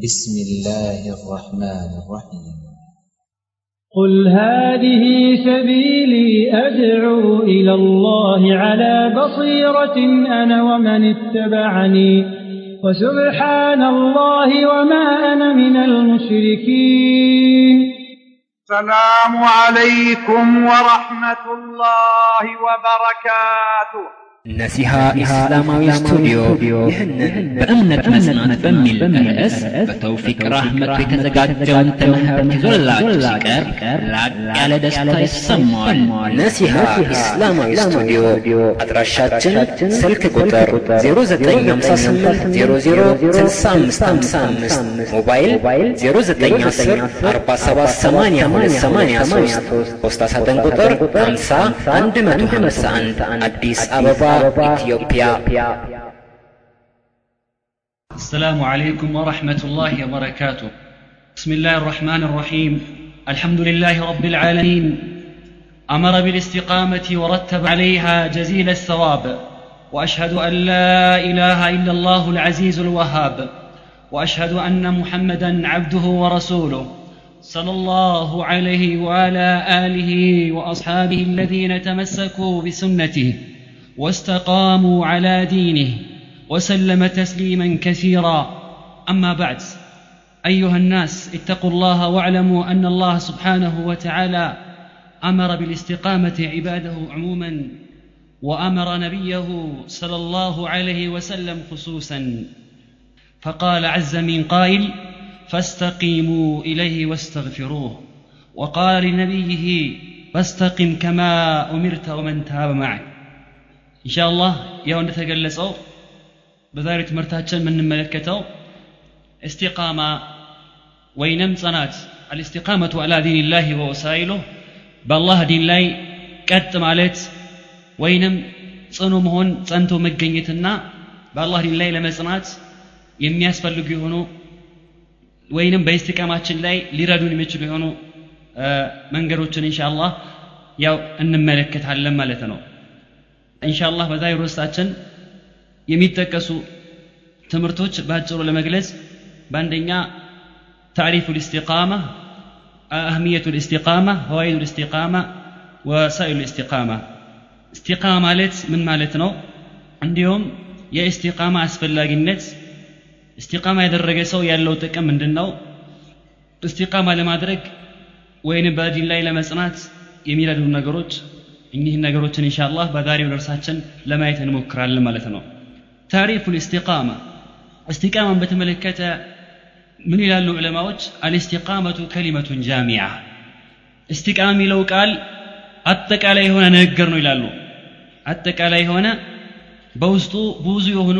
بسم الله الرحمن الرحيم. قل هذه سبيلي أدعو إلى الله على بصيرة أنا ومن اتبعني وسبحان الله وما أنا من المشركين. السلام عليكم ورحمة الله وبركاته. ነሲሃ ኢስላማዊ ስቱዲዮ ይህንን በእምነት መጽናት በሚል ርዕስ በተውፊቅ ራህመቱ የተዘጋጀውን ትምህርት ይዞላችሁ ሲቀር ላቅ ያለ ደስታ ይሰማዋል። ነሲሃ ኢስላማዊ ስቱዲዮ አድራሻችን ስልክ ቁጥር 0958006555 ሞባይል 0910478283 ፖስታ ሳጥን ቁጥር 50 151 አዲስ አበባ ኢትዮጵያ السلام عليكم ورحمة الله وبركاته بسم الله الرحمن الرحيم الحمد لله رب العالمين أمر بالاستقامة ورتب عليها جزيل الثواب وأشهد أن لا إله إلا الله العزيز الوهاب وأشهد أن محمدا عبده ورسوله صلى الله عليه وعلى آله وأصحابه الذين تمسكوا بسنته واستقاموا على دينه وسلم تسليما كثيرا. أما بعد أيها الناس اتقوا الله واعلموا أن الله سبحانه وتعالى أمر بالاستقامة عباده عموما وأمر نبيه صلى الله عليه وسلم خصوصا. فقال عز من قائل فاستقيموا إليه واستغفروه. وقال لنبيه فاستقم كما أمرت ومن تاب معك. ኢንሻአላህ ያው እንደተገለጸው በዛሬው ትምህርታችን የምንመለከተው እስቲቃማ ወይንም ጽናት አልእስቲቃመቱ አላ ዲንላህ ወወሳይሉ በአላህ ዲን ላይ ቀጥ ማለት ወይንም ጽኑ መሆን ጸንቶ መገኘትና በአላህ ዲን ላይ ለመጽናት የሚያስፈልጉ የሆኑ ወይንም በኢስቲቃማችን ላይ ሊረዱን የሚችሉ የሆኑ መንገዶችን ኢንሻአላህ ያው እንመለከታለን ማለት ነው ኢንሻአላህ በዛሬው ርዕሳችን የሚጠቀሱ ትምህርቶች በአጭሩ ለመግለጽ በአንደኛ ታሪፉ ልእስቲቃማ አህሚየቱ ልእስቲቃማ ፈዋይዱ ልእስቲቃማ ወሳኢሉ ልእስቲቃማ እስቲቃማ ማለት ምን ማለት ነው እንዲሁም የእስቲቃማ አስፈላጊነት እስቲቃማ ያደረገ ሰው ያለው ጥቅም ምንድን ነው እስቲቃማ ለማድረግ ወይንም በዲን ላይ ለመጽናት የሚረዱ ነገሮች እኒህን ነገሮችን ኢንሻአላህ በዛሬው ደርሳችን ለማየት እንሞክራለን ማለት ነው ታሪፉ ልእስቲቃማ እስቲቃማን በተመለከተ ምን ይላሉ ዑለማዎች አልእስቲቃመቱ ከሊመቱን ጃሚዓ እስቲቃማ የሚለው ቃል አጠቃላይ የሆነ ንግግር ነው ይላሉ አጠቃላይ የሆነ በውስጡ ብዙ የሆኑ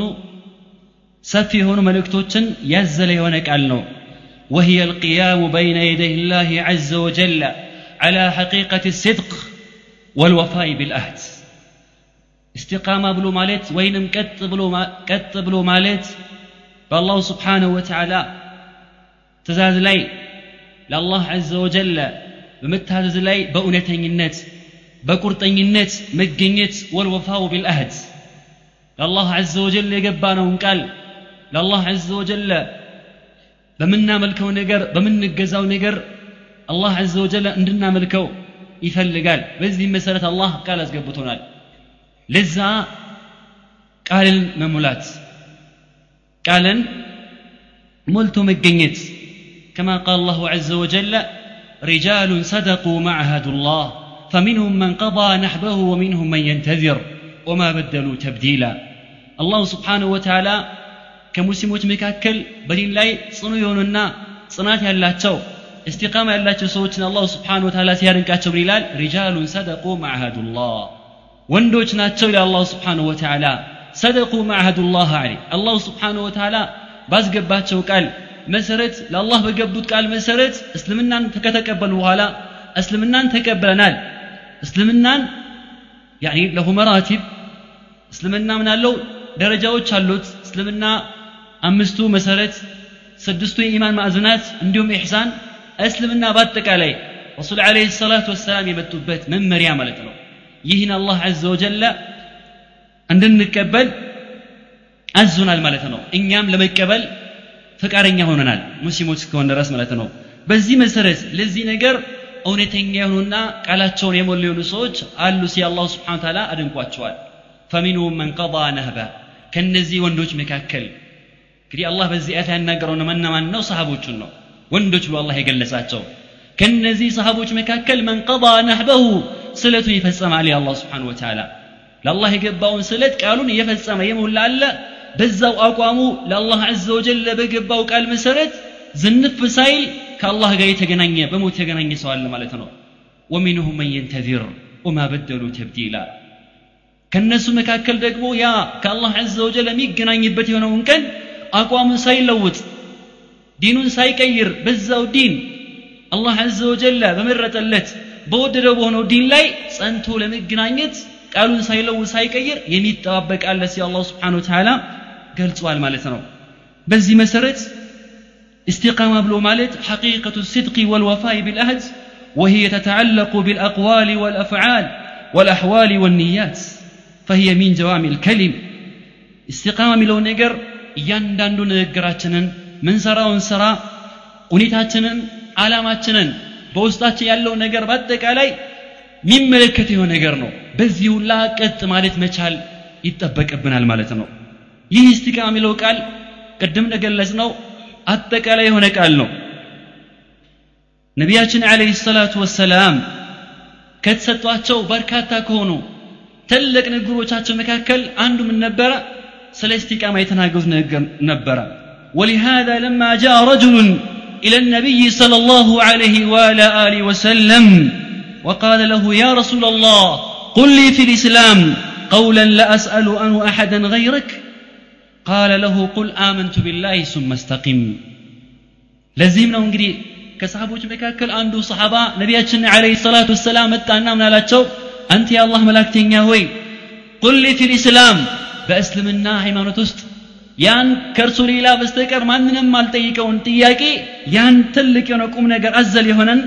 ሰፊ የሆኑ መልእክቶችን ያዘለ የሆነ ቃል ነው وهي القيام بين يدي الله عز وجل على حقيقة الصدق والوفاء بالأهد استقامة بلو مالت وينم كت بلو ما كت بلو مالت بالله سبحانه وتعالى تزاد لي لله عز وجل بمتهز لي بأونتين النت بكرتين النت مجنت والوفاء بالأهد لله عز وجل يقبانا قال لله عز وجل بمنا ملكو نجر بمن الجزاو نجر الله عز وجل عندنا ملكو ይፈልጋል። በዚህም መሰረት አላህ ቃል አስገብቶናል። ለዛ ቃልን መሙላት ቃልን ሞልቶ መገኘት። ከማ ቃል አላሁ ዘ ወጀለ رجال صدقوا معهد الله فمنهم من قضى نحبه ومنهم من ينتذر وما بدلوا تبديلا الله سبحانه وتعالى كمسلموت مكاكل بلين لاي صنو يوننا صنات ያላቸው استقامة الله صوتنا الله سبحانه وتعالى سيارن كاتب ريلال رجال صدقوا معهد الله. وندوشنا تولى الله سبحانه وتعالى صدقوا معهد الله علي. الله سبحانه وتعالى بس قبات قال مسرت لله بقبت قال مسرت اسلمنا فكتكبل وهلا اسلمنا تكبلنا اسلمنا يعني له مراتب اسلمنا من اللو درجة وشالوت اسلمنا أمستو مسرت سدستو إيمان مع أزنات عندهم إحسان እስልምና በአጠቃላይ ረሱል ዓለይሂ ሰላቱ ወሰላም የመጡበት መመሪያ ማለት ነው። ይህን አላህ ዐዘ ወጀለ እንድንቀበል አዞናል ማለት ነው። እኛም ለመቀበል ፈቃደኛ ሆነናል ሙስሊሞች እስከሆነ ድረስ ማለት ነው። በዚህ መሰረት ለዚህ ነገር እውነተኛ የሆኑና ቃላቸውን የሞሉ የሆኑ ሰዎች አሉ ሲ አላሁ ስብሓን ታላ አድንቋቸዋል። ፈሚንሁም መን ቀضى ነህበ ከነዚህ ወንዶች መካከል እንግዲህ አላህ በዚህ አያት ያናገረው እነማን ነው? ሰሃቦቹን ነው ወንዶች ብሎ አላህ የገለጻቸው። ከነዚህ ሰሃቦች መካከል መን ቀضى ነህበሁ ስለቱን ይፈጸማል የአላህ ስብሓን ወተዓላ። ለአላህ የገባውን ስለት ቃሉን እየፈጸመ የሞላ አለ። በዛው አቋሙ ለአላህ አዘ ወጀል በገባው ቃል መሰረት ዝንፍ ሳይል ከአላህ ጋር የተገናኘ በሞት የተገናኘ ሰው አለ ማለት ነው። ወሚንሁም መን የንተዚር ወማ በደሉ ተብዲላ። ከነሱ መካከል ደግሞ ያ ከአላህ አዘ ወጀል የሚገናኝበት የሆነውን ቀን አቋሙን ሳይለውጥ ዲኑን ሳይቀይር በዛው ዲን አላህ አዘ ወጀል በመረጠለት በወደደው በሆነው ዲን ላይ ጸንቶ ለመገናኘት ቃሉን ሳይለውጥ ሳይቀይር የሚጠባበቅ አለ ሲ አላሁ ስብሓን ወተዓላ ገልጿል ማለት ነው በዚህ መሰረት استقامة بلو مالت حقيقة الصدق والوفاء بالأهد وهي تتعلق بالأقوال والأفعال والأحوال والنيات فهي من جوامع الكلم استقامة بلو نجر እያንዳንዱ ንግግራችንን ምንሰራውን ስራ ሁኔታችንን አላማችንን በውስጣችን ያለው ነገር በአጠቃላይ የሚመለከት የሆነ ነገር ነው። በዚህ ሁላ ቀጥ ማለት መቻል ይጠበቅብናል ማለት ነው። ይህ እስቲቃማ የሚለው ቃል ቅድም እንደገለጽ ነው አጠቃላይ የሆነ ቃል ነው። ነቢያችን አለህ ሰላቱ ወሰላም ከተሰጧቸው በርካታ ከሆኑ ትልቅ ንግግሮቻቸው መካከል አንዱ ምን ነበረ? ስለ እስቲቃማ የተናገሩት ንግግር ነበረ ولهذا لما جاء رجل إلى النبي صلى الله عليه وعلى آله وسلم وقال له يا رسول الله قل لي في الإسلام قولا لا أسأل عنه أحدا غيرك قال له قل آمنت بالله ثم استقم ለዚህም ነው እንግዲህ ከሰሃቦች መካከል አንዱ ሰሃባ ነቢያችን አለይሂ ሰላቱ ወሰላም መጣና ምን አላቸው አንተ የአላህ መላእክተኛ ሆይ ቁል ሊ ፊል ኢስላም በእስልምና ሃይማኖት ውስጥ ያን ከእርሱ ሌላ በስተቀር ማንንም አልጠይቀውን ጥያቄ ያን ትልቅ የሆነ ቁም ነገር አዘል የሆነን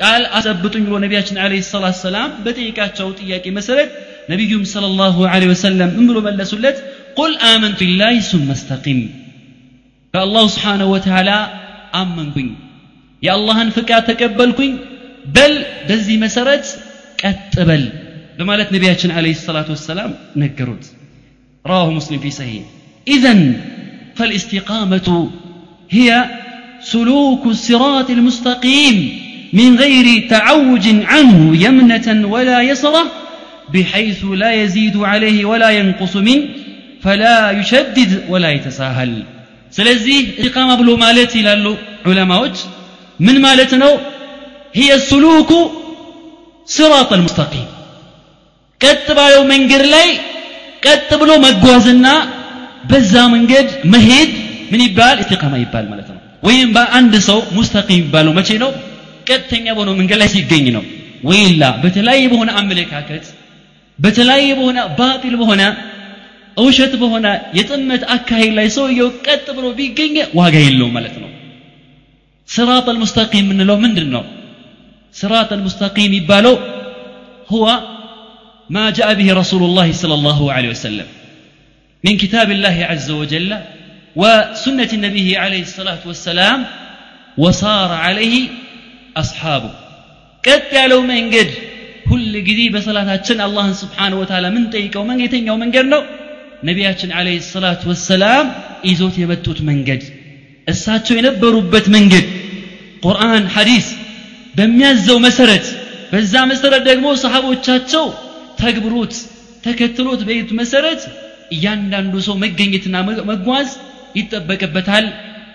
ቃል አሰብጡኝ ብሎ ነቢያችን አለይሂ ሰላቱ ሰላም በጠይቃቸው ጥያቄ መሰረት ነቢዩም ሰለላሁ ዐለይሂ ወሰለም ምን ብሎ መለሱለት ቁል አመንቱ ቢላሂ ሱመ እስተቂም በአላሁ ስብሓነሁ ወተዓላ አመንኩኝ የአላህን ፍቃድ ተቀበልኩኝ በል በዚህ መሰረት ቀጥ በል በማለት ነቢያችን አለይሂ ሰላቱ ወሰላም ነገሩት رواه مسلم في صحيح إذا فالاستقامة هي سلوك الصراط المستقيم من غير تعوج عنه يمنة ولا يسرة بحيث لا يزيد عليه ولا ينقص منه فلا يشدد ولا يتساهل. سلزي إقامة بلو مالتي لالو علماء من مالتنا هي السلوك صراط المستقيم። كتب يوم من قرلي كتب بلو مقوازنا በዛ መንገድ መሄድ ምን ይባል ኢስቲቃማ ይባል ማለት ነው ወይም በአንድ ሰው ሙስተቂም የሚባለው መቼ ነው ቀጥተኛ በሆነው መንገድ ላይ ሲገኝ ነው ወይላ በተለያየ በሆነ አመለካከት በተለያየ በሆነ ባጢል በሆነ ውሸት በሆነ የጥመት አካሄድ ላይ ሰውየው ቀጥ ብሎ ቢገኝ ዋጋ የለውም ማለት ነው ስራጥ አልሙስተቂም የምንለው ምንድን ነው ስራጥ አልሙስተቂም የሚባለው هو ما جاء به رسول الله صلى الله عليه وسلم من كتاب الله عز وجل وسنة النبي عليه الصلاة والسلام وصار عليه أصحابه قد ያለው መንገድ ሁል ጊዜ በሰላታችን አላህን ስብሓን ወተዓላ ምን ጠይቀው መንገድ የተኛው መንገድ ነው ነቢያችን አለይሂ ሰላቱ ወሰላም ይዞት የመጡት መንገድ እሳቸው የነበሩበት መንገድ ቁርአን ሐዲስ በሚያዘው መሰረት በዛ መሰረት ደግሞ ሰሃቦቻቸው ተግብሩት ተከትሎት በይት መሰረት እያንዳንዱ ሰው መገኘትና መጓዝ ይጠበቅበታል።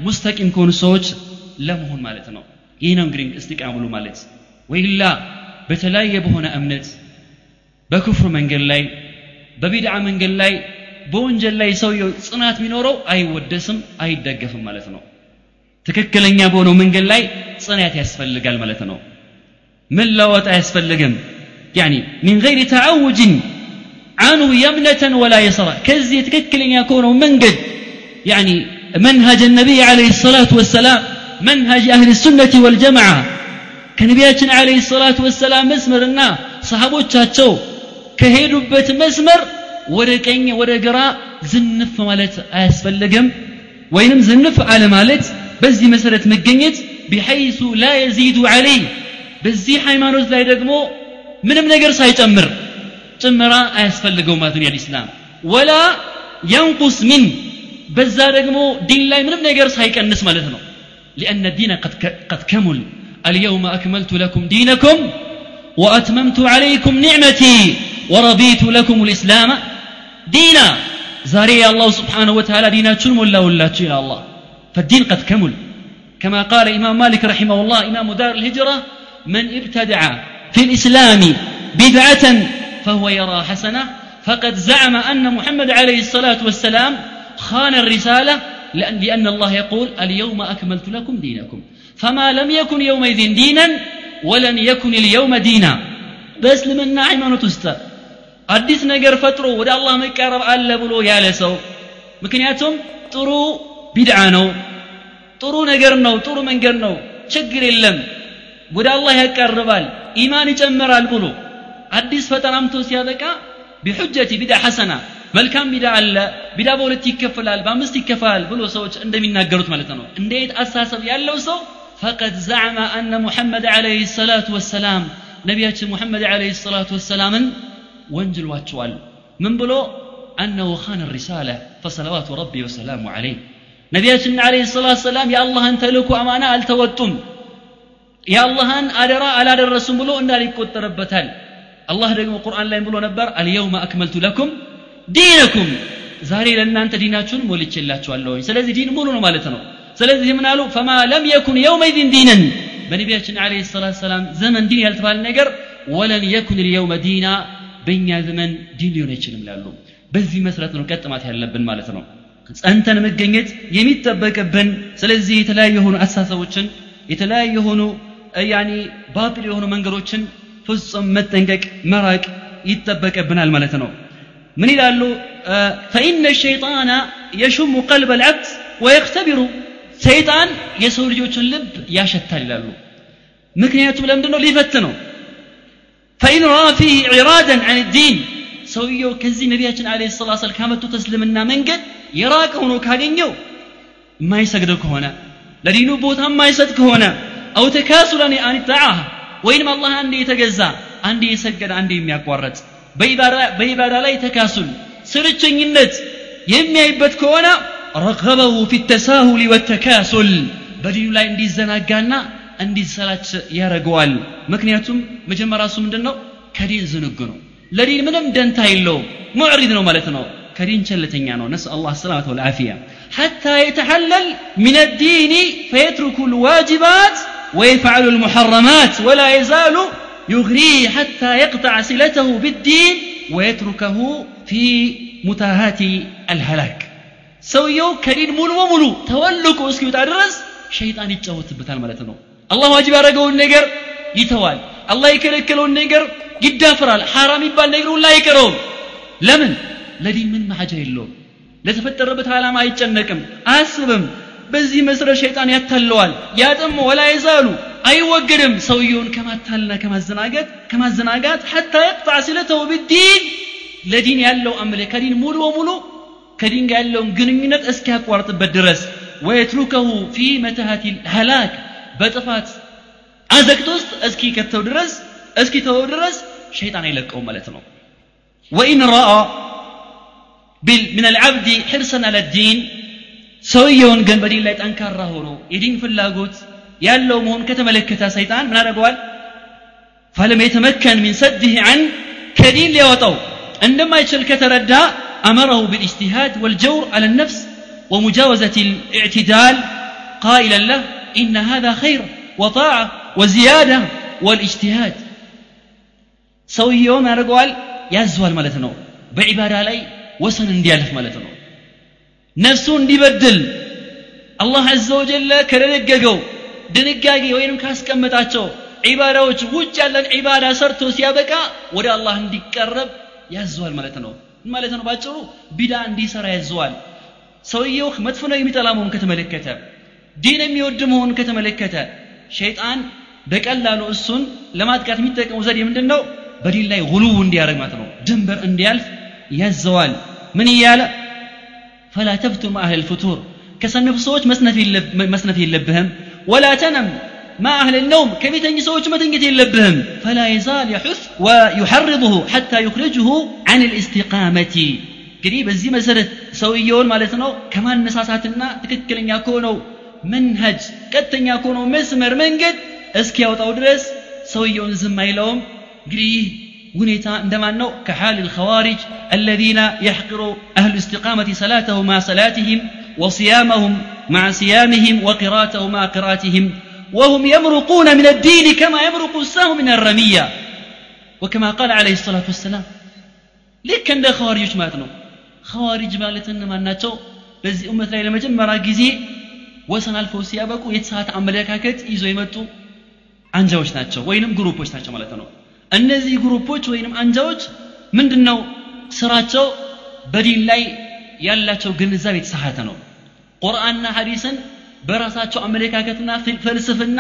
ሙስተቂም ከሆኑ ሰዎች ለመሆን ማለት ነው። ይህ ነው እንግዲህ እስቲቃሙሉ ማለት። ወይላ በተለያየ በሆነ እምነት በክፍሩ መንገድ ላይ በቢድዓ መንገድ ላይ በወንጀል ላይ ሰውየው ጽናት ቢኖረው አይወደስም አይደገፍም ማለት ነው። ትክክለኛ በሆነው መንገድ ላይ ጽናት ያስፈልጋል ማለት ነው። መለወጥ አያስፈልግም? ያኒ ሚን ገይሪ ተዓውጅን عنه يمنة ولا يسرا كزي تككلين يكونوا منقد يعني منهج النبي عليه الصلاة والسلام منهج أهل السنة والجماعة كنبياتنا عليه الصلاة والسلام مسمرنا صحابوش تشاتشو كهيدو بيت مسمر ወደ ቀኝ ወደ ግራ ዝንፍ ማለት አያስፈልግም ወይንም ዝንፍ አለ ማለት በዚህ መሰረት መገኘት ቢሐይሱ ላ የዚዱ ዐለይህ በዚህ ሃይማኖት ላይ ደግሞ ምንም ነገር ሳይጨምር ጭመራ አያስፈልገው ማለት ነው የኢስላም ወላ የንቁስ ሚን በዛ ደግሞ ዲን ላይ ምንም ነገር ሳይቀንስ ማለት ነው لأن الدين قد قد كمل اليوم أكملت لكم دينكم وأتممت عليكم نعمتي ورضيت لكم الإسلام دينا زاري الله سبحانه وتعالى دينا تشلم ولا ولا إلى الله فالدين قد كمل كما قال إمام مالك رحمه الله إمام دار الهجرة من ابتدع في الإسلام بدعة فهو يرى حسنة فقد زعم أن محمد عليه الصلاة والسلام خان الرسالة لأن, لأن الله يقول اليوم أكملت لكم دينكم فما لم يكن يومئذ دينا ولن يكن اليوم دينا بس لمن ሃይማኖት ውስጥ አዲስ ነገር ፈጥሮ ወደ አላህ መቃረብ አለ ብሎ ያለ ሰው ምክንያቱም ጥሩ ቢድዓ ነው ጥሩ ነገር ነው ጥሩ መንገድ ነው ችግር የለም ወደ አላህ ያቃርባል ኢማን ይጨምራል ብሎ አዲስ ፈጠራምቶ ሲያበቃ ቢሑጀቲ ቢዳ ሐሰና መልካም ቢዳ አለ ቢዳ በሁለት ይከፈላል በአምስት ይከፈላል ብሎ ሰዎች እንደሚናገሩት ማለት ነው እንዴት አሳሰብ ያለው ሰው ፈቀድ ዘዐመ አነ ሙሐመድ ዓለይሂ ሰላቱ ወሰላም ነቢያችን ሙሐመድ ዓለይሂ ሰላቱ ወሰላምን ወንጅሏቸዋል ምን ብሎ አነሁ ኻነ ሪሳለ ፈሰለዋቱ ረቢ ወሰላሙ ዓለይህ ነቢያችን ዓለይሂ ሰላቱ ወሰላም የአላህን ተልእኮ አማና አልተወጡም የአላህን አደራ አላደረሱም ብሎ እንዳል ይቆጠርበታል አላህ ደግሞ ቁርአን ላይ ብሎ ነበር አልየውመ አክመልቱ ለኩም ዲነኩም ዛሬ ለእናንተ ዲናችሁን ሞልቼላችኋለሁኝ ስለዚህ ዲን ሙሉ ነው ማለት ነው ስለዚህ ምን አሉ ፈማ ለም የኩን የውመይዚን ዲነን በነቢያችን አለ ሰላት ሰላም ዘመን ዲን ያልተባለ ነገር ወለን የኩን ልየውመ ዲና በእኛ ዘመን ዲን ሊሆን አይችልም ላሉ በዚህ መሰረት ነው ቀጥማት ያለብን ማለት ነው ጸንተን መገኘት የሚጠበቅብን ስለዚህ የተለያዩ የሆኑ አስተሳሰቦችን የተለያዩ የሆኑ ያኒ ባጢል የሆኑ መንገዶችን ፍጹም መጠንቀቅ መራቅ ይጠበቅብናል ማለት ነው ምን ይላሉ ፈኢነ ሸይጣና የሹሙ ቀልበ ልዓብድ ወየክተቢሩ ሰይጣን የሰው ልጆችን ልብ ያሸታል ይላሉ ምክንያቱም ለምንድን ነው ሊፈት ነው ፈኢን ራ ፊህ ዒራደን አን ዲን ሰውየው ከዚህ ነቢያችን አለ ሰላ ሰል ካመጡት እስልምና መንገድ የራቀ ሆኖ ካገኘው የማይሰግደው ከሆነ ለዲኑ ቦታ የማይሰጥ ከሆነ አው ተካሱለን አን ጣዓህ ወይንም አላህ አንዴ የተገዛ አንዴ የሰገደ አንዴ የሚያቋረጥ በኢባዳ ላይ ተካሱል ስርቸኝነት የሚያይበት ከሆነ ረገበሁ ፊ ተሳሁል ወተካሱል በዲኑ ላይ እንዲዘናጋና እንዲሰላች ያደረገዋል ምክንያቱም መጀመሪያ እሱ ምንድን ነው ከዲን ዝንግ ነው። ለዲን ምንም ደንታ የለውም። ሙዕሪድ ነው ማለት ነው። ከዲን ቸልተኛ ነው። ነስ አላህ ሰላመት ወልአፊያ ሐታ የተሐለል ሚን ዲኒ ፈየትሩኩ ልዋጅባት ويفعل المحرمات ولا يزال يغريه حتى يقطع صلته بالدين ويتركه في متاهات الهلاك ሰውየው ከዲን ሙሉ በሙሉ ተወልቆ እስኪወጣ ድረስ ሸይጣን ይጫወትበታል ማለት ነው አላህ ዋጅብ ያደረገውን ነገር ይተዋል አላህ የከለከለውን ነገር ይዳፍራል ሐራም ይባል ነገር ሁላ አይቀረውም ለምን ለዲን ምን ማሐጃ የለውም ለተፈጠረበት ዓላማ አይጨነቅም አያስብም በዚህ መሰረት ሸይጣን ያታለዋል ያጥም ወላ ይዛሉ አይወገድም ሰውየውን ከማታልና ከማዘናጋት ከማዘናጋት ሐታ የቅጣዕ ሲለተው ብዲን ለዲን ያለው አምለ ከዲን ሙሉ በሙሉ ከዲን ጋር ያለውን ግንኙነት እስኪያቋርጥበት ድረስ ወየትሩከሁ ፊ መትሃት ሀላክ በጥፋት አዘቅት ውስጥ እስኪ ከተው ድረስ እስኪ ተወው ድረስ ሸይጣን አይለቀውም ማለት ነው ወኢን ረአ من العبد حرصا على الدين ሰውየውን ግን በዲን ላይ ጠንካራ ሆኖ የዲን ፍላጎት ያለው መሆን ከተመለከተ ሰይጣን ምን አደርገዋል ፈለም የተመከን ሚን ሰድህ አን ከዲን ሊያወጣው እንደማይችል ከተረዳ أمره بالاجتهاد والجور على النفس ومجاوزة الاعتدال قائلا له إن هذا خير وطاعة وزيادة والاجتهاد ሰውየውን ያደርገዋል ያዘዋል ማለት ነው በዒባዳ ላይ ወሰን እንዲያልፍ ማለት ነው ነፍሱ እንዲበድል አላህ አዘ ወጀለ ከደነገገው ድንጋጌ ወይንም ካስቀመጣቸው ዒባዳዎች ውጭ ያለን ዒባዳ ሰርቶ ሲያበቃ ወደ አላህ እንዲቀረብ ያዘዋል ማለት ነው። ማለት ነው ባጭሩ? ቢዳ እንዲሰራ ያዘዋል። ሰውየው መጥፎ ነው የሚጠላ መሆን ከተመለከተ ዲን የሚወድ መሆን ከተመለከተ ሸይጣን በቀላሉ እሱን ለማጥቃት የሚጠቀሙ ዘዴ ምንድን ነው በዲን ላይ ጉሉው እንዲያደርግ ማለት ነው። ድንበር እንዲያልፍ ያዘዋል። ምን እያለ ፈላ ተፍቱር ማአህል ፍቱር ከሰነፉ ሰዎች መስነፍ የለብህም ወላ ተነም ما أهل النوم كيف سوج ما تنجت يلبهم فلا يزال يحث ويحرضه حتى يخرجه عن الاستقامة እንግዲህ በዚህ መሰረት ሰውየውን ማለት ነው ከማነሳሳትና ትክክለኛ ከሆነው መንሀጅ ቀጥተኛ ከሆነው መስመር መንገድ እስኪያወጣው ድረስ ሰውየውን ዝም አይለውም እንግዲህ ሁኔታ እንደማን ነው ከሓል الخوارج الذين يحقر أهل الاستقامة صلاته مع صلاتهم وصيامهم مع صيامهم وقراءته مع قراءتهم وهم يمرقون من الدين كما يمرق السهم من الرمية وكما قال عليه الصلاة والسلام ልክ እንደ ኸዋሪጆች ማለት ነው ኸዋሪጅ ማለት እነማን ናቸው በዚህ እመት ላይ ለመጀመሪያ ጊዜ ወሰን አልፈው ሲያበቁ የተሳተ አመለካከት ይዞ የመጡ አንጃዎች ናቸው ወይንም ግሩፖች ናቸው ማለት ነው እነዚህ ግሩፖች ወይንም አንጃዎች ምንድነው ስራቸው በዲን ላይ ያላቸው ግንዛቤ የተሳሳተ ነው ቁርአንና ሐዲስን በራሳቸው አመለካከትና ፍልስፍና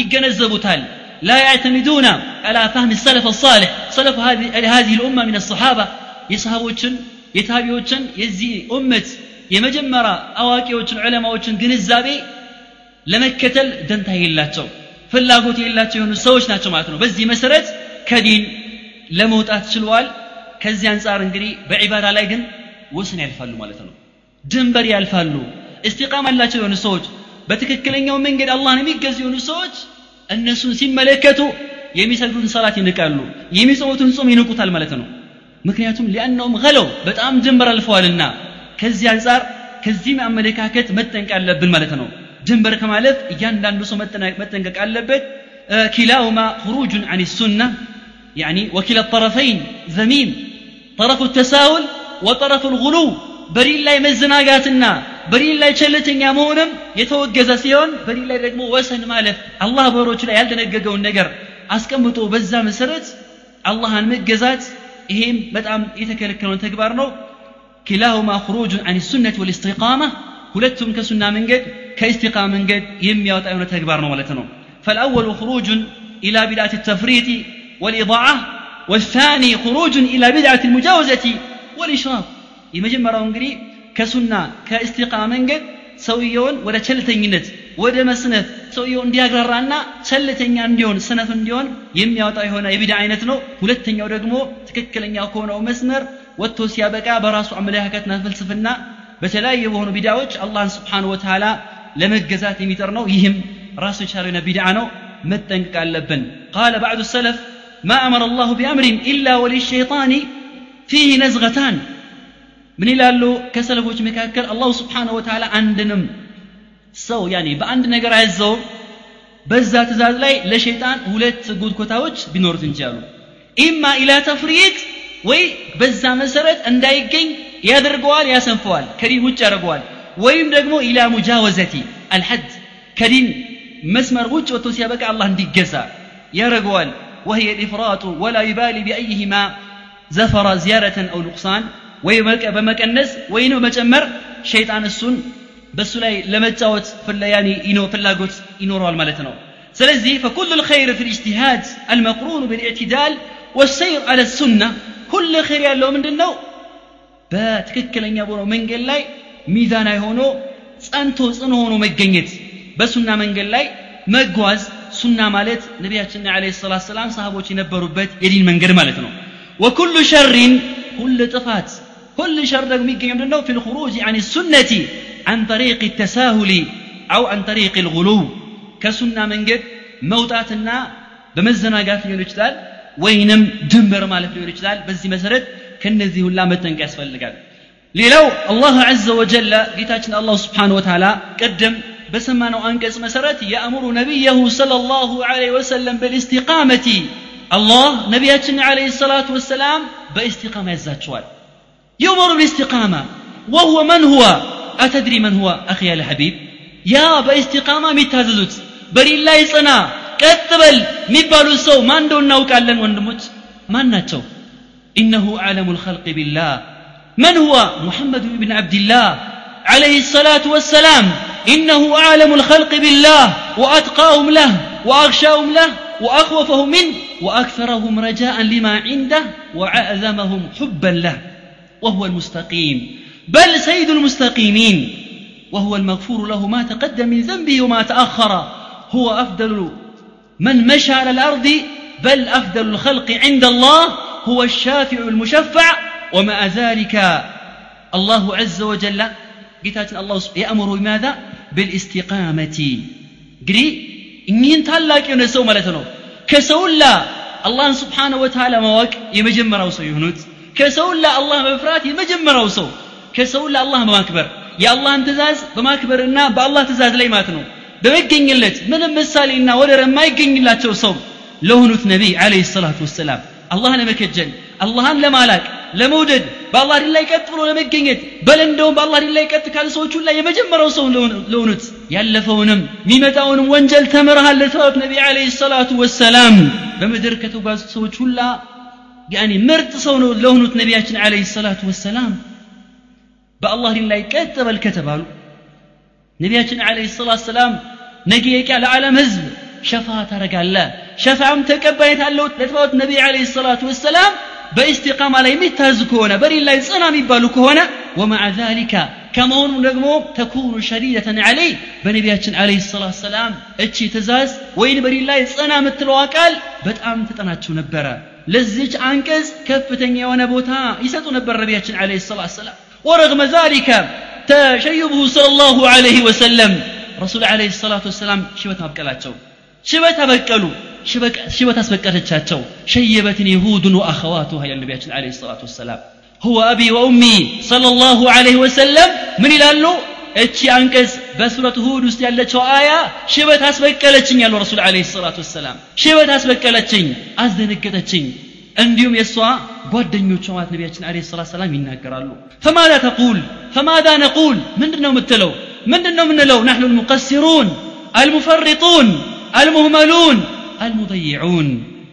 ይገነዘቡታል لا يعتمدون على فهم السلف الصالح سلف هذه الأمة من الصحابة የሰሃቦችን የታቢዎችን የዚህ ኡመት የመጀመሪያ አዋቂዎችን ዑለማዎችን ግንዛቤ ለመከተል ደንታ የላቸው ፍላጎት የሌላቸው የሆኑ ሰዎች ናቸው ማለት ነው በዚህ መሰረት ከዲን ለመውጣት ችለዋል ከዚህ አንጻር እንግዲህ በዒባዳ ላይ ግን ወስን ያልፋሉ ማለት ነው ድንበር ያልፋሉ እስቲቃማ ያላቸው የሆኑ ሰዎች በትክክለኛው መንገድ አላህን የሚገዙ የሆኑ ሰዎች እነሱን ሲመለከቱ የሚሰግዱትን ሰላት ይንቃሉ የሚጾሙትን ጾም ይንቁታል ማለት ነው ምክንያቱም ሊአነውም ገለው በጣም ድንበር አልፈዋልና ከዚህ አንጻር ከዚህም አመለካከት መጠንቅ አለብን ማለት ነው ድንበር ከማለት እያንዳንዱ ሰው መጠንቀቅ አለበት ኪላውማ ሁሩጁን አን ሱና يعني وكلا الطرفين ذميم طرف التساهل وطرف الغلو በዲን ላይ መዘናጋትና በዲን ላይ ቸልተኛ መሆንም የተወገዘ ሲሆን በዲን ላይ ደግሞ ወሰን ማለፍ አላህ በሮቹ ላይ ያልደነገገውን ነገር አስቀምጦ በዛ መሰረት አላህን መገዛት ይሄም በጣም የተከለከለውን ተግባር ነው ኪላሁማ خروج عن السنة والاستقامة ሁለቱም ከሱና መንገድ ከኢስቲቃማ መንገድ የሚያወጣ የሆነ ተግባር ነው ማለት ነው فالأول خروج إلى بدعة التفريط والإضاعة والثاني خروج إلى بدعة المجاوزة والإشراف የመጀመሪያው እንግዲህ ከሱና ከእስቲቃማ መንገድ ሰውየውን ወደ ቸልተኝነት ወደ መስነፍ ሰውየው እንዲያግራራና ቸልተኛ እንዲሆን ሰነፍ እንዲሆን የሚያወጣ የሆነ የቢዳ አይነት ነው ሁለተኛው ደግሞ ትክክለኛ ከሆነው መስመር ወጥቶ ሲያበቃ በራሱ አመለካከትና ፍልስፍና በተለያየ በሆኑ ቢዳዎች አላህን ስብሓን ወተዓላ ለመገዛት የሚጠር ነው ይህም ራሱ የቻለው የሆነ ቢድዓ ነው መጠንቀቅ አለብን ቃለ ባዕዱ ሰለፍ ما أمر الله بأمر إلا وللشيطان فيه نزغتان ምን ይላሉ ከሰለፎች መካከል አላሁ ስብሓንሁ ወተዓላ አንድንም ሰው ያኔ በአንድ ነገር አያዘውም በዛ ትእዛዝ ላይ ለሸይጣን ሁለት ጉድኮታዎች ቢኖሩት እንጂ አሉ ኢማ ኢላ ተፍሪጥ ወይ በዛ መሰረት እንዳይገኝ ያደርገዋል ያሰንፈዋል ከዲን ውጭ ያደርገዋል ወይም ደግሞ ኢላ ሙጃወዘቲ አልሐድ ከዲን መስመር ውጭ ወጥቶ ሲያበቃ አላህ እንዲገዛ ያደርገዋል وهي الإفراط ولا يبالي بأيهما زفر زيارة أو نقصان ወይ በመቀነስ ወይ ነው መጨመር ሸይጣን እሱን በሱ ላይ ለመጫወት ፍላያኒ ኢኖ ፍላጎት ይኖረዋል ማለት ነው ስለዚህ فكل الخير في الاجتهاد المقرون بالاعتدال والسير على السنة كل خير ያለው ምንድነው በትክክለኛ በሆነው መንገድ ላይ ሚዛናዊ ሆኖ ጸንቶ ጽኑ ሆኖ መገኘት በሱና መንገድ ላይ መጓዝ سنة مالت نبي عليه الصلاة والسلام صحابه ينبروا بيت يدين من غير مالتنا وكل شر كل طفات كل شر في الخروج عن السنة عن طريق التساهل أو عن طريق الغلو كسنة من غير موتاتنا بمزنا قافل يلوشتال وينم دمر مالت يلوشتال بزي مسرد كنزي هلا متن كاسفل لقال ليلو الله عز وجل قتاتنا الله سبحانه وتعالى قدم በሰማነው አንቀጽ መሰረት የአእምሩ ነቢየሁ ሰለላሁ ዐለይሂ ወሰለም ብልእስቲቃመቲ አላህ ነቢያችን ዐለይሂ ሰላቱ ወሰላም باستقامة يزاتشوال يؤمر بالاستقامة وهو من هو أتدري من هو أخي الحبيب يا باستقامة متاززوت بري الله يصنع كتبل مبالو السو ما ندون نوك ألن وندموت ما ناتشو إنه عالم الخلق بالله من هو محمد بن عبد الله عليه الصلاة والسلام إنه عالم الخلق بالله وأتقاهم له وأغشاهم له وأخوفهم منه وأكثرهم رجاء لما عنده وأعظمهم حبا له وهو المستقيم. بل سيد المستقيمين وهو المغفور له ما تقدم من ذنبه وما تأخر هو أفضل من مشى على الأرض بل أفضل الخلق عند الله هو الشافع المشفع. ومع ذلك الله عز وجل قتات الله يأمر بماذا؟ بالاستقامة قري إنين تلاك ينسو ملتنو كسولا الله سبحانه وتعالى مواك يمجمر أو يهنوت كسولا الله مفرات يمجمر أو سو كسولا الله مواكبر يا الله انتزاز بماكبر النا بالله تزاز لي ماتنو በመገኝለት ምንም ምሳሌና ወደር የማይገኝላቸው ሰው ለሆኑት ነቢይ አለይሂ ሰላቱ ወሰላም አላህን ለመከጀል አላህን ለማላቅ ለመውደድ በአላህ ዲን ላይ ቀጥ ብሎ ለመገኘት በል እንደውም በአላህ ዲን ላይ ቀጥ ካሉ ሰዎች ሁላ የመጀመሪያው ሰው ለሆኑት ያለፈውንም የሚመጣውንም ወንጀል ተምረሃል ለተባሉት ነቢይ አለይሂ ሰላቱ ወሰላም በምድር ከተጓዙ ሰዎች ሁላ ያኒ ምርጥ ሰው ነው ለሆኑት ነቢያችን አለይሂ ሰላቱ ወሰላም በአላህ ዲን ላይ ቀጥ በል ከተባሉ ነቢያችን አለይሂ ሰላቱ ሰላም ነገ የቂያ ለዓለም ህዝብ ሸፋ ታረጋለ ሸፋም ተቀባይነት አለው ለተባሉት ነቢይ አለይሂ ሰላቱ ወሰላም በኢስቲቃማ ላይ የሚታዙ ከሆነ በዲን ላይ ጽና የሚባሉ ከሆነ ወማዓ ዛሊካ ከመሆኑ ደግሞ ተኩኑ ሸዲደተን አለይ በነቢያችን አለይሂ ሰላቱ ሰላም እቺ ትእዛዝ ወይን በዲን ላይ ጽና የምትለዋ ቃል በጣም ትጠናቸው ነበረ ለዚች አንቀጽ ከፍተኛ የሆነ ቦታ ይሰጡ ነበር ነቢያችን አለይሂ ሰላቱ ሰላም ورغم ذلك تشيبه صلى الله عليه وسلم رسول عليه الصلاة والسلام شبت أبكالاتشو شبت أبكالو شبت أسبكالاتشاتشو شيبت يهود وأخواتها يا النبي عليه الصلاة والسلام هو أبي وأمي صلى الله عليه وسلم من يلالو እቺ አንቀጽ በሱረቱ ሁድ ውስጥ ያለችው አያ ሽበት አስበቀለችኝ ያለው ረሱል አለይሂ ሰላቱ ወሰላም ሽበት አስበቀለችኝ አስደነገጠችኝ እንዲሁም የእሷ ጓደኞቿ ማለት ነቢያችን አለ ሰላት ሰላም ይናገራሉ ፈማዛ ተቁል ፈማዛ ነቁል ምንድን ነው የምትለው ምንድን ነው የምንለው ናሕኑ ልሙቀሲሩን አልሙፈሪጡን المهملون المضيعون.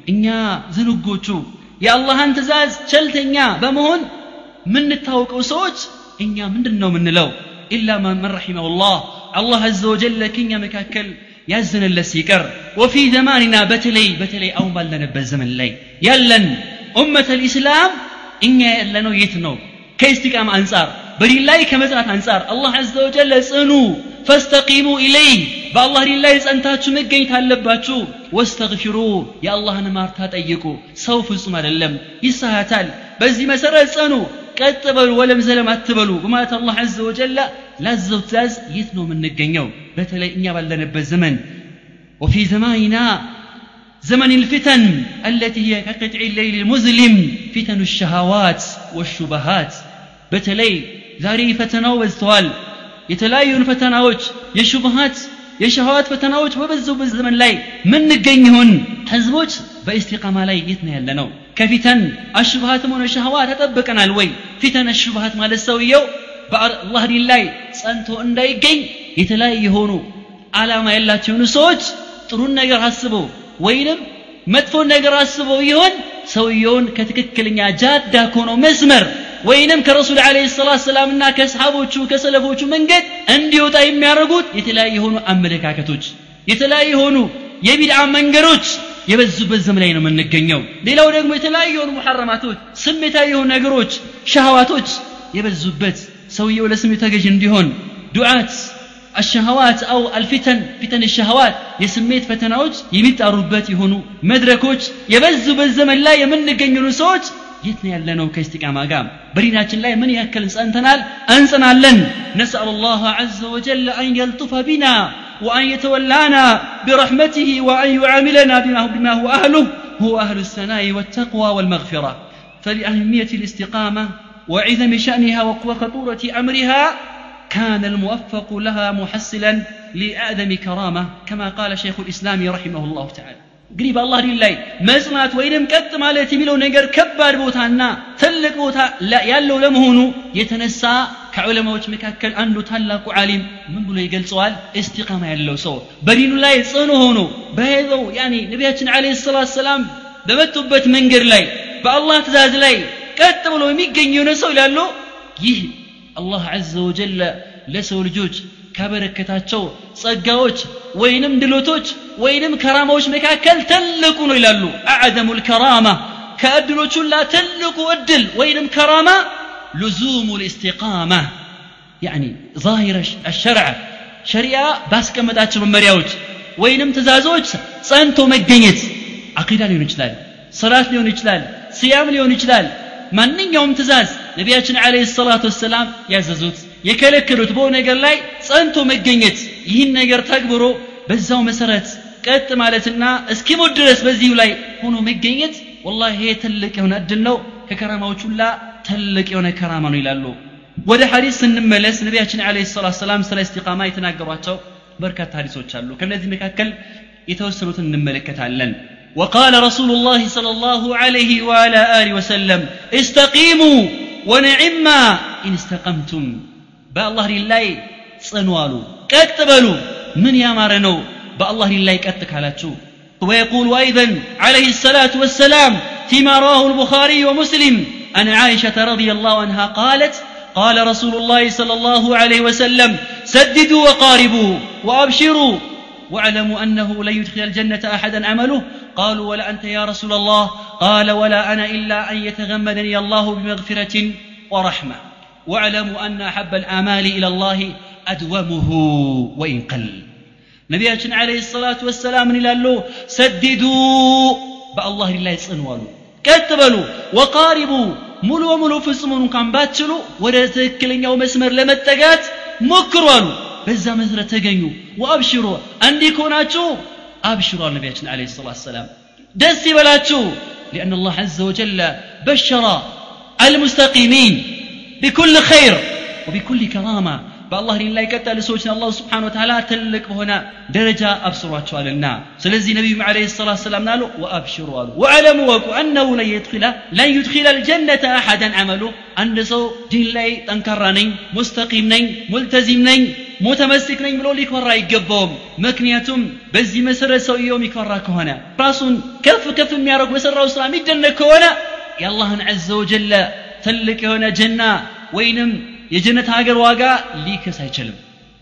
إنيا زنقوتو. يا الله أنت زاز شلت إنيا بمهن؟ من التوق وسوج إنيا من النوم من لو إلا ما من رحمه الله. الله عز وجل كنيا مكاكل. يزن اللسيكر. وفي زماننا بتلي بتلي أو بلنا بالزمن لي. يلن أمة الإسلام إنيا يلنو يتنو. كيستك أم أنصار. بل الله كمزرعة أنصار. الله عز وجل سنو فاستقيموا إليه. በአላህ ዲን ላይ ጸንታችሁ መገኘት አለባችሁ ወስተግፊሩ የአላህን ማርታ ጠይቁ ሰው ፍጹም አይደለም ይሳሃታል በዚህ መሰረት ጸኑ ቀጥ በሉ ወለም ዘለም አትበሉ በማለት አላህ አዘ ወጀል ላዘው ትእዛዝ የት ነው የምንገኘው በተለይ እኛ ባለንበት ዘመን وفي زماننا زمن الفتن التي هي كقطع الليل المظلم فتن الشهوات والشبهات በተለይ ዛሬ ፈተናው በዝተዋል የተለያዩን ፈተናዎች የሹብሃት የሸህዋት ፈተናዎች በበዙበት ዘመን ላይ ምንገኝ ይሆን? ህዝቦች በኢስቲቃማ ላይ የት ነው ያለ ነው ከፊተን አሽብሃትም ሆነ ሸህዋ ተጠብቀናል ወይ? ፊተን አሽብሃት ማለት ሰውየው በአላህ ዲን ላይ ጸንቶ እንዳይገኝ የተለያዩ የሆኑ ዓላማ ያላቸው የሆኑ ሰዎች ጥሩን ነገር አስበው ወይንም መጥፎን ነገር አስበው ይሆን ሰውየውን ከትክክለኛ ጃዳ ከሆነው መስመር ወይንም ከረሱል ዓለይሂ ሰላቱ ሰላምና ከሰሃቦቹ ከሰለፎቹ መንገድ እንዲወጣ የሚያደርጉት የተለያዩ የሆኑ አመለካከቶች የተለያዩ የሆኑ የቢድዓ መንገዶች የበዙበት ዘመን ላይ ነው የምንገኘው ሌላው ደግሞ የተለያዩ የሆኑ ሙሐረማቶች ስሜታዊ የሆኑ ነገሮች ሸሃዋቶች የበዙበት ሰውየው ለስሜቱ ተገዥ እንዲሆን ዱዓት الشهوات أو الفتن فتن الشهوات የስሜት ፈተናዎች የሚጣሩበት የሆኑ መድረኮች የበዙ በዘመን ላይ የምንገኙ ሰዎች የት ነው ያለነው ከእስቲቃማ ጋር በዲናችን ላይ ምን ያክል ጸንተናል እንጽናለን ነስአል ላህ عز وجل أن يلطف بنا وأن يتولانا برحمته وأن يعاملنا بما هو, بما هو أهله هو أهل الثناء والتقوى والمغفرة فلأهمية الاستقامة وعظم شأنها وخطورة أمرها كان الموفق لها محصلا لأعظم كرامة كما قال شيخ الإسلام رحمه الله تعالى እንግዲህ በአላህ ዲን ላይ መጽናት ወይንም ቀጥ ማለት የሚለው ነገር ከባድ ቦታና ትልቅ ቦታ ያለው ለመሆኑ የተነሳ ከዑለማዎች መካከል አንዱ ታላቁ ዓሊም ምን ብሎ ይገልጸዋል እስቲቃማ ያለው ሰው በዲኑ ላይ ጽኑ ሆኖ በሄደው ያኒ ነቢያችን አለይሂ ሰላቱ ሰላም በመጡበት መንገድ ላይ በአላህ ትእዛዝ ላይ ቀጥ ብሎ የሚገኝ የሆነ ሰው ይላሉ ይህ አላህ አዘ ወጀለ ለሰው ልጆች ካበረከታቸው ጸጋዎች ወይንም ድሎቶች ወይንም ከራማዎች መካከል ትልቁ ነው ይላሉ። አዕደሙ ልከራማ ከእድሎች ሁላ ትልቁ እድል ወይንም ከራማ ሉዙሙ ልእስቲቃማ ያኒ ዛሂረ አሸርዕ ሸሪዓ ባስቀመጣቸው መመሪያዎች ወይንም ትእዛዞች ጸንቶ መገኘት አቂዳ ሊሆን ይችላል ሰላት ሊሆን ይችላል ሲያም ሊሆን ይችላል። ማንኛውም ትእዛዝ ነቢያችን አለ ሰላቱ ወሰላም ያዘዙት የከለከሉት በሆነ ነገር ላይ ጸንቶ መገኘት ይህን ነገር ተግብሮ በዛው መሰረት ቀጥ ማለትና እስኪሞት ድረስ በዚሁ ላይ ሆኖ መገኘት ወላሂ ይሄ ትልቅ የሆነ እድል ነው ከከራማዎች ሁላ ትልቅ የሆነ ከራማ ነው ይላሉ ወደ ሐዲስ ስንመለስ ነቢያችን አለ ሰላት ሰላም ስለ እስቲቃማ የተናገሯቸው በርካታ ሐዲሶች አሉ ከነዚህ መካከል የተወሰኑትን እንመለከታለን وقال رسول الله صلى الله عليه وعلى آله وسلم استقيموا ونعما إن استقمتم بالله لله صنوالو كتبلوا من يا مارنو بالله لله كتك على ويقول أيضا عليه الصلاة والسلام فيما رواه البخاري ومسلم أن عائشة رضي الله عنها قالت قال رسول الله صلى الله عليه وسلم سددوا وقاربوا وأبشروا واعلموا أنه لن يدخل الجنة أحدا عمله قالوا ولا أنت يا رسول الله قال ولا أنا إلا أن يتغمدني الله بمغفرة ورحمة واعلموا أن أحب الآمال إلى الله أدومه وإن قل ነቢያችን አለይሂ ሰላቱ ወሰላም ምን ይላሉ ሰድዱ በአላህ ላይ ጽንዋሉ ቀጥ በሉ ወቃሪቡ ሙሉ በሙሉ ፍጹሙን እንኳን ባትችሉ ወደ ትክክለኛው መስመር ለመጠጋት ሞክሩ አሉ በዛ መሰረት ተገኙ ወአብሽሩ እንዲህ ከሆናችሁ አብሽሩ አሉ ነቢያችን አለይሂ ሰላቱ ወሰላም ደስ ይበላችሁ لأن الله عز وجل بشر المستقيمين بكل خير وبكل كرامة በአላህ ዲን ላይ ቀጥ ያሉ ሰዎችን አላሁ ስብሓን ወተላ ትልቅ በሆነ ደረጃ አብስሯቸዋልና ስለዚህ ነቢዩ ለ ሰላት ሰላም ናሉ ወአብሽሩ አሉ ወዕለሙ ወቁ አነሁ ለን የድኪለ ለን ዩድኪለ ልጀነተ አሐደን አመሉ አንድ ሰው ዲን ላይ ጠንካራ ነኝ ሙስተቂም ነኝ ሙልተዚም ነኝ ሙተመሲክ ነኝ ብሎ ሊኮራ አይገባውም ምክንያቱም በዚህ መሰረት ሰውየው የሚኮራ ከሆነ ራሱን ከፍ ከፍ የሚያደርግ በሰራው ስራ የሚደነቅ ከሆነ የአላህን ዐዘ ወጀለ ትልቅ የሆነ ጀና ወይንም የጀነት ሀገር ዋጋ ሊክስ አይችልም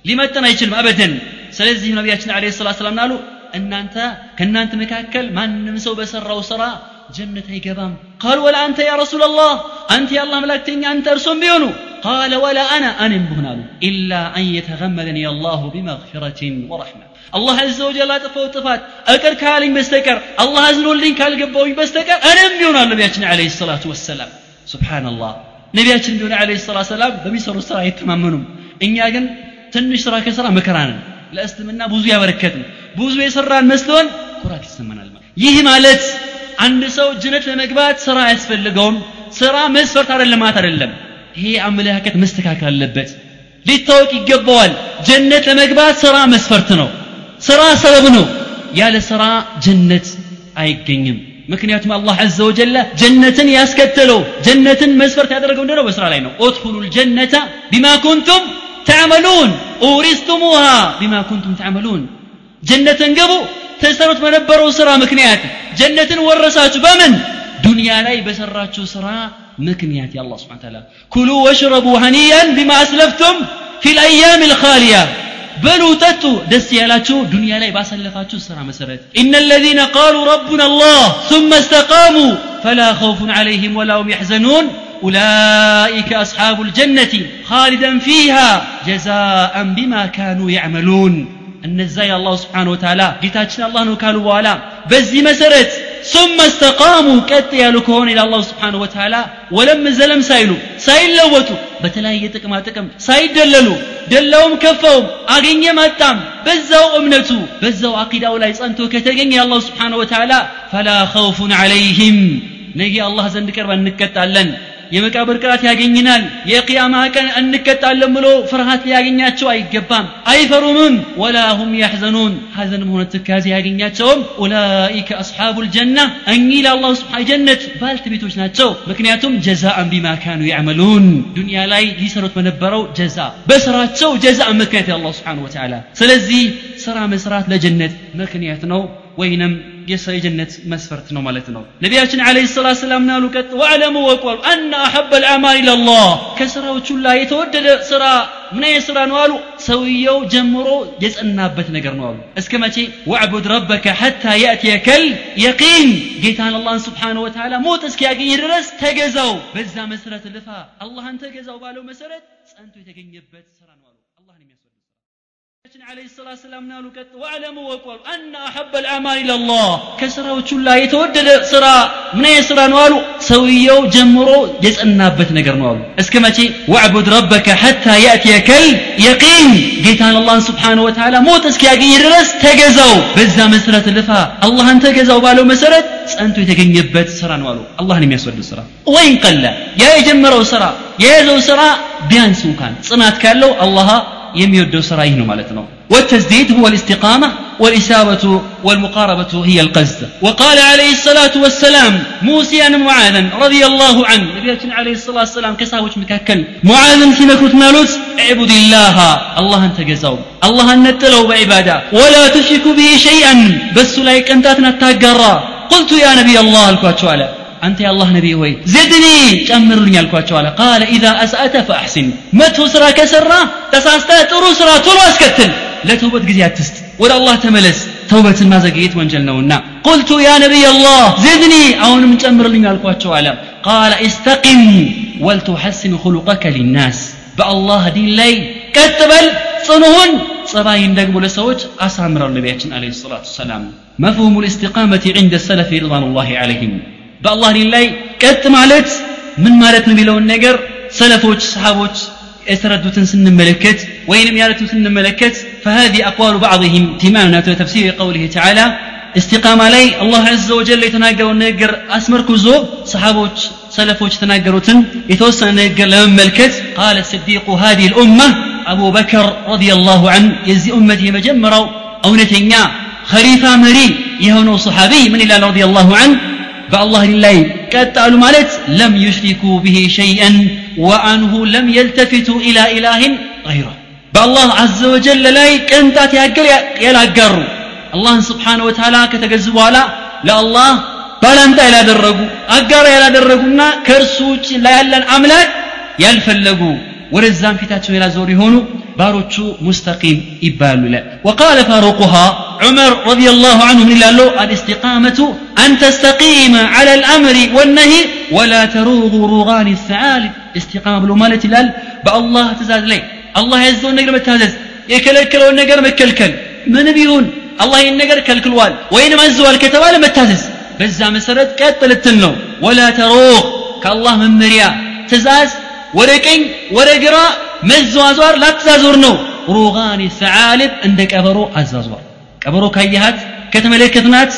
ሊመጠን አይችልም አበደን ስለዚህ ነቢያችን አለ ሰላት ሰላም ናሉ እናንተ ከእናንተ መካከል ማንም ሰው በሰራው ስራ ጀነት አይገባም ቃል ወላ አንተ ያ ረሱላ ላህ አንተ የአላህ መላክተኛ አንተ እርሶም ቢሆኑ ቃለ ወላ አና እኔም ብሆን አሉ ኢላ አን የተገመደኒ አላሁ ቢመግፊረትን ወረሕማ አላህ አዘ ወጀል አጥፈው ጥፋት እቅር ካለኝ በስተቀር አላህ አዝኖልኝ ካልገባውኝ በስተቀር እኔም ቢሆናል ነቢያችን አለ ሰላቱ ወሰላም ሱብሓነላህ ነቢያችን ቢሆን አለ ሰላት ሰላም በሚሰሩት ስራ አይተማመኑም። እኛ ግን ትንሽ ስራ ከስራ መከራ ነን። ለእስልምና ብዙ ያበረከትን ብዙ የሰራን መስሎን ኩራት ይሰማናል ይህ ማለት አንድ ሰው ጅነት ለመግባት ስራ አያስፈልገውም። ስራ መስፈርት አይደለም ማለት አይደለም። ይሄ አመለካከት መስተካከል አለበት። ሊታወቅ ይገባዋል። ጀነት ለመግባት ስራ መስፈርት ነው ስራ ሰበብ ነው። ያለ ስራ ጀነት አይገኝም ምክንያቱም አላህ አዘ ወጀለ ጀነትን ያስከተለው ጀነትን መስፈርት ያደረገው እንደነው በስራ ላይ ነው ኦድኹሉ ልጀነተ ቢማ ኩንቱም ተዕመሉን ኡሪስቱሙሃ ቢማ ኩንቱም ተዕመሉን ጀነትን ግቡ ተሰሩት በነበረው ስራ ምክንያት ጀነትን ወረሳችሁ በምን ዱንያ ላይ በሰራችሁ ስራ ምክንያት የአላህ ስብሓን ተዓላ ኩሉ ወሽረቡ ሀኒያን ቢማ አስለፍቱም ፊ ልአያም ልካሊያ በሉ ጠጡ ደስ ያላችሁ ዱንያ ላይ ባሳለፋችሁ ስራ መሰረት ኢነ الذين قالوا ربنا الله ثم استقاموا فلا خوف عليهم ولا هم يحزنون أولئك أصحاب الجنة خالدا فيها جزاء بما كانوا يعملون እነዛ የአላሁ ስብሓን ወተላ ጌታችን አላህ ነው ካሉ በኋላ በዚህ መሰረት ثم استقاموا ቀጥ ያሉ ከሆነ ኢላ አላሁ ስብሓን ወተላ ወለም ዘለም ሳይሉ ሳይለወጡ በተለያየ ጥቅማ ጥቅም ሳይደለሉ ደላውም ከፋውም አገኘም አጣም በዛው እምነቱ በዛው አቂዳው ላይ ጸንቶ ከተገኘ የአላሁ ስብሓን ወተላ ፈላ ኸውፉን ዐለይህም ነገ አላህ ዘንድ ቀርበን እንቀጣለን የመቃብር ቅጣት ያገኝናል የቅያማ ቀን እንቀጣለን ብሎ ፍርሃት ሊያገኛቸው አይገባም አይፈሩምም ወላ ሁም ያሕዘኑን ሐዘንም ሆነ ትካዜ ያገኛቸውም ኡላኢከ አስሓቡ ልጀና እኚህ ለአላሁ ስብሓ ጀነት ባልተቤቶች ናቸው ምክንያቱም ጀዛአን ቢማ ካኑ ያዕመሉን ዱንያ ላይ ሊሰሩት በነበረው ጀዛ በስራቸው ጀዛ ምክንያት የአላሁ ስብሓን ወተዓላ ስለዚህ ስራ መስራት ለጀነት ምክንያት ነው ወይንም የሰው የጀነት መስፈርት ነው ማለት ነው ነቢያችን አለይሂ ሰላቱ ሰላም ናሉ ቀጥ ወዕለሙ ወቁ አነ አሐበ ልአማል ኢለላህ ከስራዎች ሁላ የተወደደ ስራ ምን አይነት ስራ ነው አሉ ሰውየው ጀምሮ የጸናበት ነገር ነው አሉ እስከ መቼ ወዕቡድ ረበከ ሐታ የእትየከል የቂን ጌታን አላህን ስብሓን ወተዓላ ሞት እስኪያገኝ ድረስ ተገዛው በዛ መሰረት ልፋ አላህን ተገዛው ባለው መሰረት ጸንቶ የተገኘበት ስራ ነው አሉ አላህን የሚያስወድድ ነቢያችን ዓለይሂ ሰላቱ ሰላም ናሉ ቀጥ ወዕለሙ ወቁሉ አነ አሐበ ልአዕማል ኢለላህ ከስራዎች ሁላ የተወደደ ስራ ምን አይነት ስራ ነው አሉ ሰውየው ጀምሮ የጸናበት ነገር ነው አሉ እስከ መቼ ወዕቡድ ረበከ ሐታ የእትየከል የቂን ጌታን አላህን ስብሓን ወተዓላ ሞት እስኪያገኝ ድረስ ተገዛው በዛ መሰረት ልፋ አላህን ተገዛው ባለው መሰረት ጸንቶ የተገኘበት ስራ ነው አሉ አላህን የሚያስወድድ ስራ ወይን ቀለ ያ የጀመረው ስራ የያዘው ስራ ቢያንስ እንኳን ጽናት ካለው አላህ የሚወደው ስራ ይህ ነው ማለት ነው والتسديد هو الاستقامة والإسابة والمقاربة هي القصد وقال عليه الصلاة والسلام موسيا معاذا رضي الله عنه نبينا عليه الصلاة والسلام كساوش مكاكل معاذ في مكروت مالوت اعبد الله الله انت جزاو الله نتلو بعبادة ولا تشرك به شيئا بس لايك انت تنتاقرا قلت يا نبي الله أنت يا الله نبي هوي زدني. أمر لني الكواتش على. قال إذا أسأت فأحسن. ما تسرى كسرى تساستا ترسرى ترس اسكتل لا توبة قزيات تست ولا الله تملس توبة ما زقيت وانجلنا ونا قلت يا نبي الله زدني أون من أمر لني الكواتشو على قال استقم ولتحسن خلقك للناس بالله دين لي كتبل صنهن ጸባይ ደግሞ ለሰዎች أسامر ነቢያችን عليه الصلاة والسلام مفهوم الاستقامة عند السلف رضوان الله عليهم በአላህ ዲን ላይ ቀጥ ማለት ምን ማለት ነው የሚለውን ነገር ሰለፎች ሰሃቦች የተረዱትን ስንመለከት ወይንም سن ስንመለከት فهذه أقوال بعضهم تماما تفسير قوله تعالى استقامة لي الله عز وجل يتناقر ونقر أسمر كوزو صحابوش سلفوش تناقروتن يتوسن نجر لمن ملكت قال الصديق هذه الأمة أبو بكر رضي الله عنه يزي أمتي مجمرة أو نتنيا خليفة مري يهونو صحابي من إلى رضي الله عنه በአላህ ላይ ቀጥ አሉ ማለት ለም ዩሽሪኩ ብሂ ሸይአን ወአንሁ ለም የልተፊቱ ኢላ ኢላህን ገይረ በአላህ አዘ ወጀል ላይ ቅንጣት ያገል ያላጋሩ አላህን ስብሓን ወተዓላ ከተገዙ በኋላ ለአላህ ባላንጣ ያላደረጉ አጋራ ያላደረጉና ከእርሱ ውጭ ላይ ያለን አምላክ ያልፈለጉ ወደዛም ፊታቸው ያላዞሩ የሆኑ ባሮቹ ሙስተቂም ይባሉ ይላል ወቃለ ፋሩቁሃ ዑመር ረዲየላሁ አንሁ ምን ይላሉ አልእስቲቃመቱ አን ተስተቂመ ዐላ አልአምሪ ወነሂ ወላ ተሩጉ ሩጋን ሰዓሊብ እስቲቃማ ብሎ ማለት ይላል በአላህ ትእዛዝ ላይ አላህ ያዘውን ነገር መታዘዝ የከለከለውን ነገር መከልከል ምንም ይሁን አላህ ይህን ነገር ከልክሏል ወይንም አዘዋል ከተባለ መታዘዝ በዛ መሰረት ቀጥ ልትል ነው ወላ ተሩግ ከአላህ መመሪያ ትእዛዝ ወደ ቀኝ ወደ ግራ መዟዟር ላትዛዞር ነው ሩጋን ሰዓሊብ እንደ ቀበሮ አዛዟር ቀበሮ ካየሃት ከተመለከትናት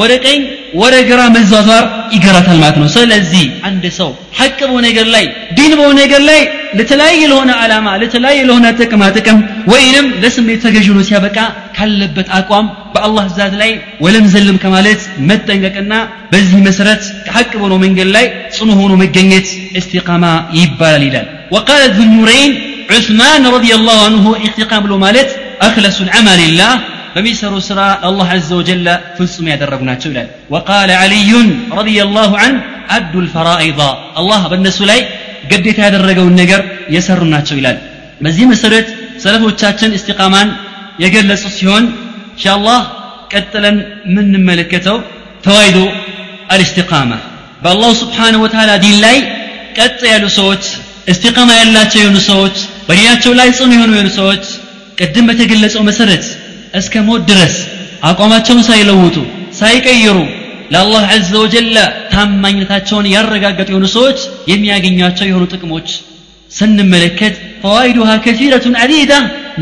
ወደ ቀኝ ወደ ግራ መዟዟር ይገራታል ማለት ነው ስለዚህ አንድ ሰው ሐቅ በሆነ ነገር ላይ ዲን በሆነ ነገር ላይ ለተለያየ ለሆነ ዓላማ ለተለያየ ለሆነ ጥቅማ ጥቅም ወይንም ለስሜት ተገዥ ሆኖ ሲያበቃ ካለበት አቋም በአላህ ትእዛዝ ላይ ወለም ዘልም ከማለት መጠንቀቅና በዚህ መሰረት ሐቅ በሆነው መንገድ ላይ ጽኑ ሆኖ መገኘት እስቲቃማ ይባላል ይላል وقال ذو النورين عثمان رضي الله عنه استقام له مالت أخلص العمل لله በሚሰሩ ስራ አላህ አዘ ወጀለ ፍጹም ያደረጉ ናቸው ይላል ወቃለ ዓልዩን ረዲየላሁ አን አዱ ልፈራኢዳ አላህ በእነሱ ላይ ግዴታ ያደረገውን ነገር የሰሩ ናቸው ይላል በዚህ መሰረት ሰለፎቻችን እስቲቃማን የገለጹ ሲሆን ኢንሻአላህ ቀጥለን የምንመለከተው ፈዋይዶ አልእስቲቃማ በአላሁ ስብሓንሁ ወተዓላ ዲን ላይ ቀጥ ያሉ ሰዎች እስቲቃማ ያላቸው የሆኑ ሰዎች በዲናቸው ላይ ጽኑ የሆኑ የሆኑ ሰዎች ቅድም በተገለጸው መሰረት እስከ ሞት ድረስ አቋማቸውን ሳይለውጡ ሳይቀይሩ ለአላህ ዘ ወጀላ ታማኝነታቸውን ያረጋገጡ የሆኑ ሰዎች የሚያገኟቸው የሆኑ ጥቅሞች ስንመለከት ፈዋይዱሃ ከሲረቱን አዲዳ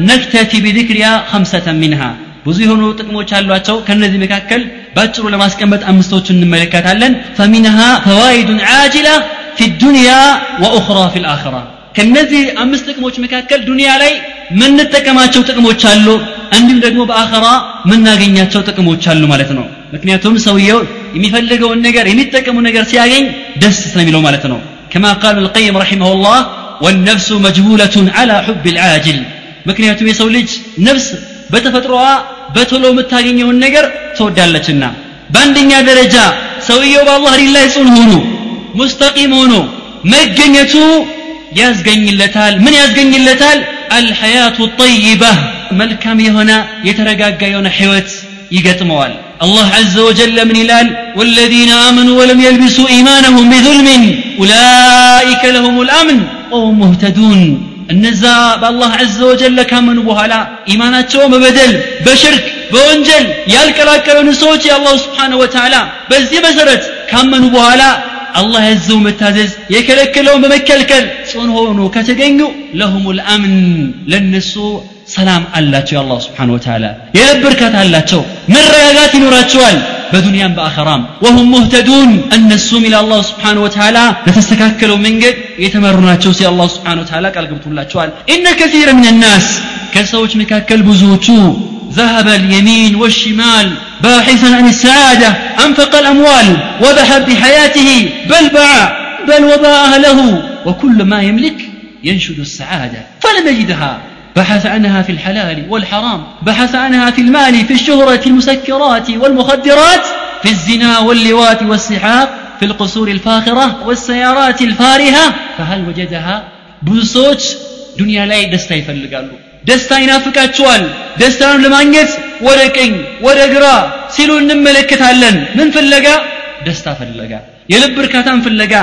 ነክተቲ ቢዚክሪያ ከምሰተ ሚንሃ ብዙ የሆኑ ጥቅሞች አሏቸው ከነዚህ መካከል በአጭሩ ለማስቀመጥ አምስቶቹን እንመለከታለን ፈሚንሃ ፈዋይዱን አጅላ ፊ ዱንያ ወኡኽራ ፊ ልአኽራ ከነዚህ አምስት ጥቅሞች መካከል ዱንያ ላይ ምንጠቀማቸው ጥቅሞች አሉ እንዲሁም ደግሞ በአኸራ ምናገኛቸው ጥቅሞች አሉ ማለት ነው ምክንያቱም ሰውየው የሚፈልገውን ነገር የሚጠቀሙ ነገር ሲያገኝ ደስ ስለሚለው ማለት ነው كما قال القيم رحمه الله والنفس مجبولة على حب العاجل ምክንያቱም የሰው ልጅ ነፍስ በተፈጥሮዋ በቶሎ የምታገኘውን ነገር ትወዳለችና በአንደኛ ደረጃ ሰውየው በአላህ ዲን ላይ ጽኑ ሆኖ ሙስተቂም ሆኖ መገኘቱ ያስገኝለታል ምን ያስገኝለታል አልሐያቱ ጠይባ መልካም የሆነ የተረጋጋ የሆነ ህይወት ይገጥመዋል الله عز وجل من ይላል والذين آمنوا ولم يلبسوا إيمانهم بظلم أولئك لهم الأمن وهم مهتدون እነዛ በአላህ አዘ ወጀል ካመኑ በኋላ ኢማናቸው በበደል በሽርክ በወንጀል ያልቀላቀሉን ሰዎች የአላሁ ስብሓንሁ ወተዓላ በዚህ መሰረት ካመኑ በኋላ አላህ ያዘው መታዘዝ የከለከለውን በመከልከል ጽኑ ሆኖ ከተገኙ ለሁም ልአምን ለነሱ ሰላም አላቸው የአላህ ስብሓን ወተዓላ የልብ እርካታ አላቸው መረጋጋት ይኖራቸዋል በዱንያም በአኸራም ወሁም ሙህተዱን እነሱም ኢላ አላህ ስብሓን ወተዓላ ለተስተካከለው መንገድ የተመሩ ናቸው ሲ አላህ ስብሓን ወተዓላ ቃል ገብቶላቸዋል ኢነ ከሲረ ምን ናስ ከሰዎች መካከል ብዙዎቹ ذهب اليمين والشمال باحثا عن السعادة أنفق الأموال وبحث بحياته بل باع بل وباع أهله وكل ما يملك ينشد السعادة فلم يجدها بحث عنها في الحلال والحرام بحث عنها في المال في الشهرة في المسكرات والمخدرات في الزنا واللوات والسحاق في القصور الفاخرة والسيارات الفارهة. فهل وجدها؟ ብዙ ሰዎች ዱንያ ላይ ደስታ ይፈልጋሉ። ደስታ ይናፍቃቸዋል። ደስታን ለማግኘት ወደ ቀኝ ወደ ግራ ሲሉ እንመለከታለን። ምን ፍለጋ? ደስታ ፍለጋ የልብ እርካታን ፍለጋ።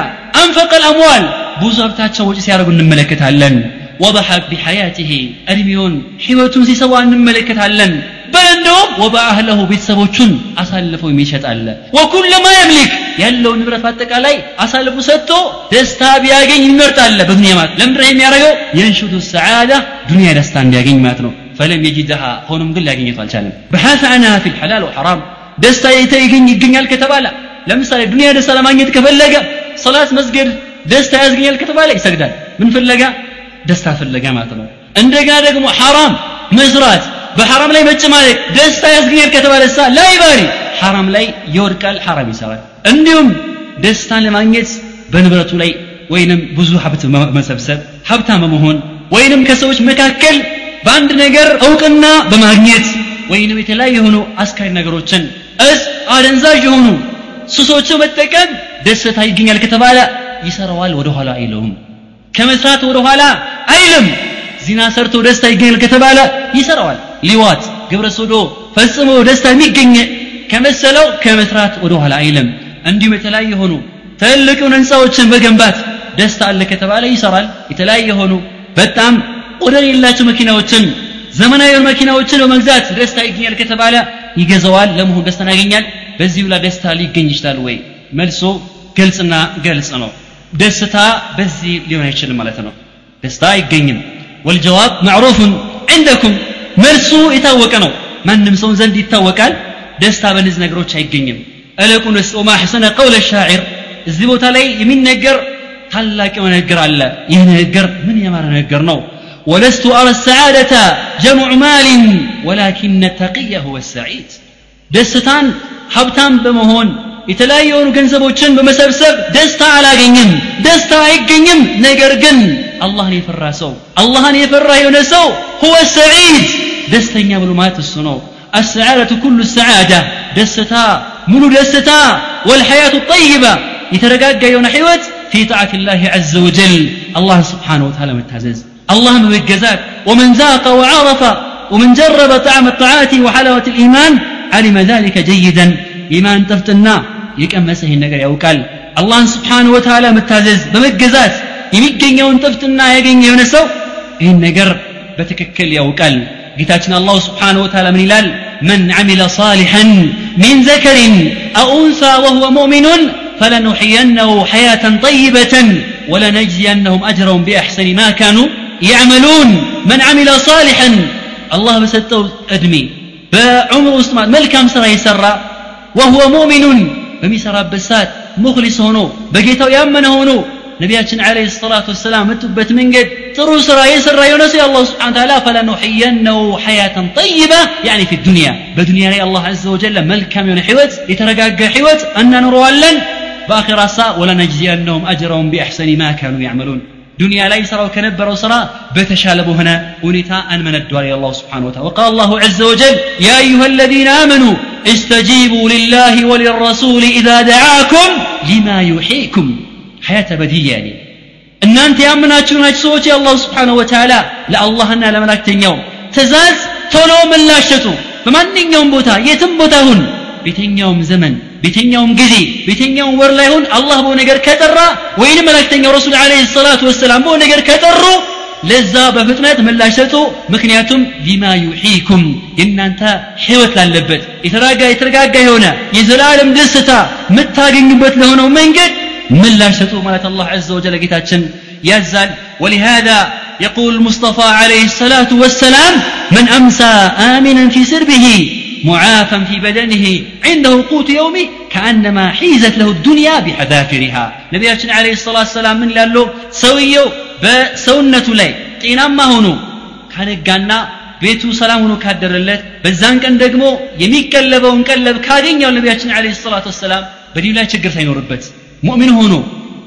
አንፈቀል አምዋል ብዙ سيارة ወጪ ሲያደርጉ እንመለከታለን። وضح بحياته. أرميون حيوتون سي سواء من ملكة علن. بل عندهم وضع أهله بيتسابوشون أسألفو يميشت ألا وكل ما يملك. يلو نبرة فاتك علي أسألفو ستو. تستابي أغين ينمرت ألا بدنيا مات لم رأي ميارايو ينشد السعادة. دنيا دستان بأغين ماتنو فلم يجدها. هونم قل لأغين يطال شالم بحث عنها في الحلال والحرام دستايتا يغني يغني الكتاب على لم يصلي الدنيا دستا لما يتكفل لك صلاة مسجد. دستا يغني الكتاب على يسجدان. من فلقة ደስታ ፍለጋ ማለት ነው። እንደገና ደግሞ ሐራም መስራት በሐራም ላይ መጨማለቅ ደስታ ያስገኛል ከተባለ ሳ ላይ ባሪ ሐራም ላይ ይወድቃል ሐራም ይሰራል። እንዲሁም ደስታን ለማግኘት በንብረቱ ላይ ወይንም ብዙ ሀብት መሰብሰብ ሀብታም በመሆን ወይንም ከሰዎች መካከል በአንድ ነገር እውቅና በማግኘት ወይንም የተለያዩ የሆኑ አስካሪ ነገሮችን እስ አደንዛዥ የሆኑ ሱሶችን መጠቀም ደስታ ይገኛል ከተባለ ይሰራዋል ወደኋላ አይለውም ከመስራት ወደኋላ አይልም። ዚና ሰርቶ ደስታ ይገኛል ከተባለ ይሰራዋል። ሊዋት ግብረ ሶዶ ፈጽሞ ደስታ የሚገኝ ከመሰለው ከመስራት ወደኋላ አይልም። እንዲሁም የተለያየ የሆኑ ትልቅ ህንፃዎችን መገንባት ደስታ አለ ከተባለ ይሰራል። የተለያየ የሆኑ በጣም ወደር የሌላቸው መኪናዎችን ዘመናዊ መኪናዎችን በመግዛት ደስታ ይገኛል ከተባለ ይገዛዋል። ለመሆን ደስታን ያገኛል። በዚህ ብላ ደስታ ሊገኝ ይችላል ወይ? መልሶ ግልጽና ገልጽ ነው ደስታ በዚህ ሊሆን አይችልም ማለት ነው ደስታ አይገኝም ወልጀዋብ ማዕሩፉን ዕንደኩም መልሱ የታወቀ ነው ማንም ሰውን ዘንድ ይታወቃል ደስታ በእነዚህ ነገሮች አይገኝም እለቁንስ ወማ ሐሰነ ቀውለ ሻዒር እዚህ ቦታ ላይ የሚነገር ታላቅ የሆነ ንግግር አለ ይህ ንግግር ምን የማረ ንግግር ነው ولست أرى السعادة جمع مال ولكن التقي هو السعيد ደስታን ሀብታም በመሆን የተለያዩ የሆኑ ገንዘቦችን በመሰብሰብ ደስታ አላገኝም ደስታ አይገኝም ነገር ግን አላህን የፈራ ሰው አላህን የፈራ የሆነ ሰው ሁወ ሰዒድ ደስተኛ ብሎ ማለት እሱ ነው السعادة كل السعادة دستا منو دستا والحياة الطيبة يترقاق يوم حيوت في طاعة الله عز وجل الله سبحانه وتعالى متعزز الله مبجزات ومن ذاق وعرف ومن جرب طعم الطاعات وحلاوة الإيمان علم ذلك جيدا إيمان تفتنا يكمسه النقر يوكال الله سبحانه وتعالى متعزز بمجزات የሚገኘውን ጥፍትና ያገኘ የሆነ ሰው ይህን ነገር በትክክል ያውቃል ጌታችን አላሁ ስብሓን ወተላ ምን ይላል መን ዓሚለ ሳሊሐን ሚን ዘከሪን አው ኡንሳ ወሁወ ሙእሚኑን فلنحيينه حياة طيبة ولنجزينهم أجرهم بأحسن ما كانوا يعملون من عمل صالحا الله بسته أدمي بعمر أسماء ملكام سرى يسرى وهو مؤمن بمسرى بسات مخلص هنو بقيتو يامن هنو ነቢያችን አለይሂ ሰላቱ ወሰላም መጡበት መንገድ ጥሩ ስራ የሰራ የሆነ ሰው አላህ ስብሓን ተዓላ ፈለኑሕየነው ሐያተን ጠይባ ያኒ ፊ ዱንያ በዱንያ ላይ አላህ አዘ ወጀለ መልካም የሆነ ህይወት የተረጋጋ ህይወት እናኖረዋለን በአኺራ ሳ ወለነጅዚየነሁም አጅረውን ቢአሕሰኒ ማ ካኑ ያዕመሉን ዱንያ ላይ ሰራው ከነበረው ስራ በተሻለ በሆነ ሁኔታ አንመነደዋል የአላሁ ስብሓን ወተዓላ ወቃል አላሁ ዐዘ ወጀል ያ አዩሃ አለዚነ አመኑ استجيبوا لله وللرسول إذا دعاكم لما يحييكم حياة بديهية يعني እናንተ ያምናችሁ ናችሁ ሰዎች የአላሁ ስብሓንሁ ወተዓላ ለአላህና ለመላክተኛው ትእዛዝ ቶሎ ምላሽ ሰጡ በማንኛውም ቦታ የትም ቦታ ሁን ቤተኛውም ዘመን ቤተኛውም ጊዜ ቤተኛውም ወር ላይ ሁን አላህ በሆነ ነገር ከጠራ ወይንም መላክተኛው ረሱል አለይሂ ሰላቱ ወሰላም በሆነ ነገር ከጠሩ ለዛ በፍጥነት ምላሽ ሰጡ ምክንያቱም ሊማ ዩሒኩም የእናንተ ህይወት ላለበት የተረጋ የተረጋጋ የሆነ የዘላለም ደስታ የምታገኙበት ለሆነው መንገድ ምላሽ ሰጡ ማለት አላህ عز وجل ጌታችን ያዛል ولهذا يقول المصطفى عليه الصلاة والسلام من أمسى آمنا في سربه معافا في بدنه عنده قوت يومه كأنما حيزت له الدنيا بحذافرها نبينا عليه الصلاة والسلام من لاله سويو በሰውነቱ ላይ ጤናማ ሆኖ ካነጋና ቤቱ ሰላም ሆኖ ካደረለት በዛን ቀን ደግሞ የሚቀለበውን ቀለብ ካገኘው ነቢያችን አለ ሰላት ወሰላም በዲን ላይ ችግር ሳይኖርበት ሙእሚን ሆኖ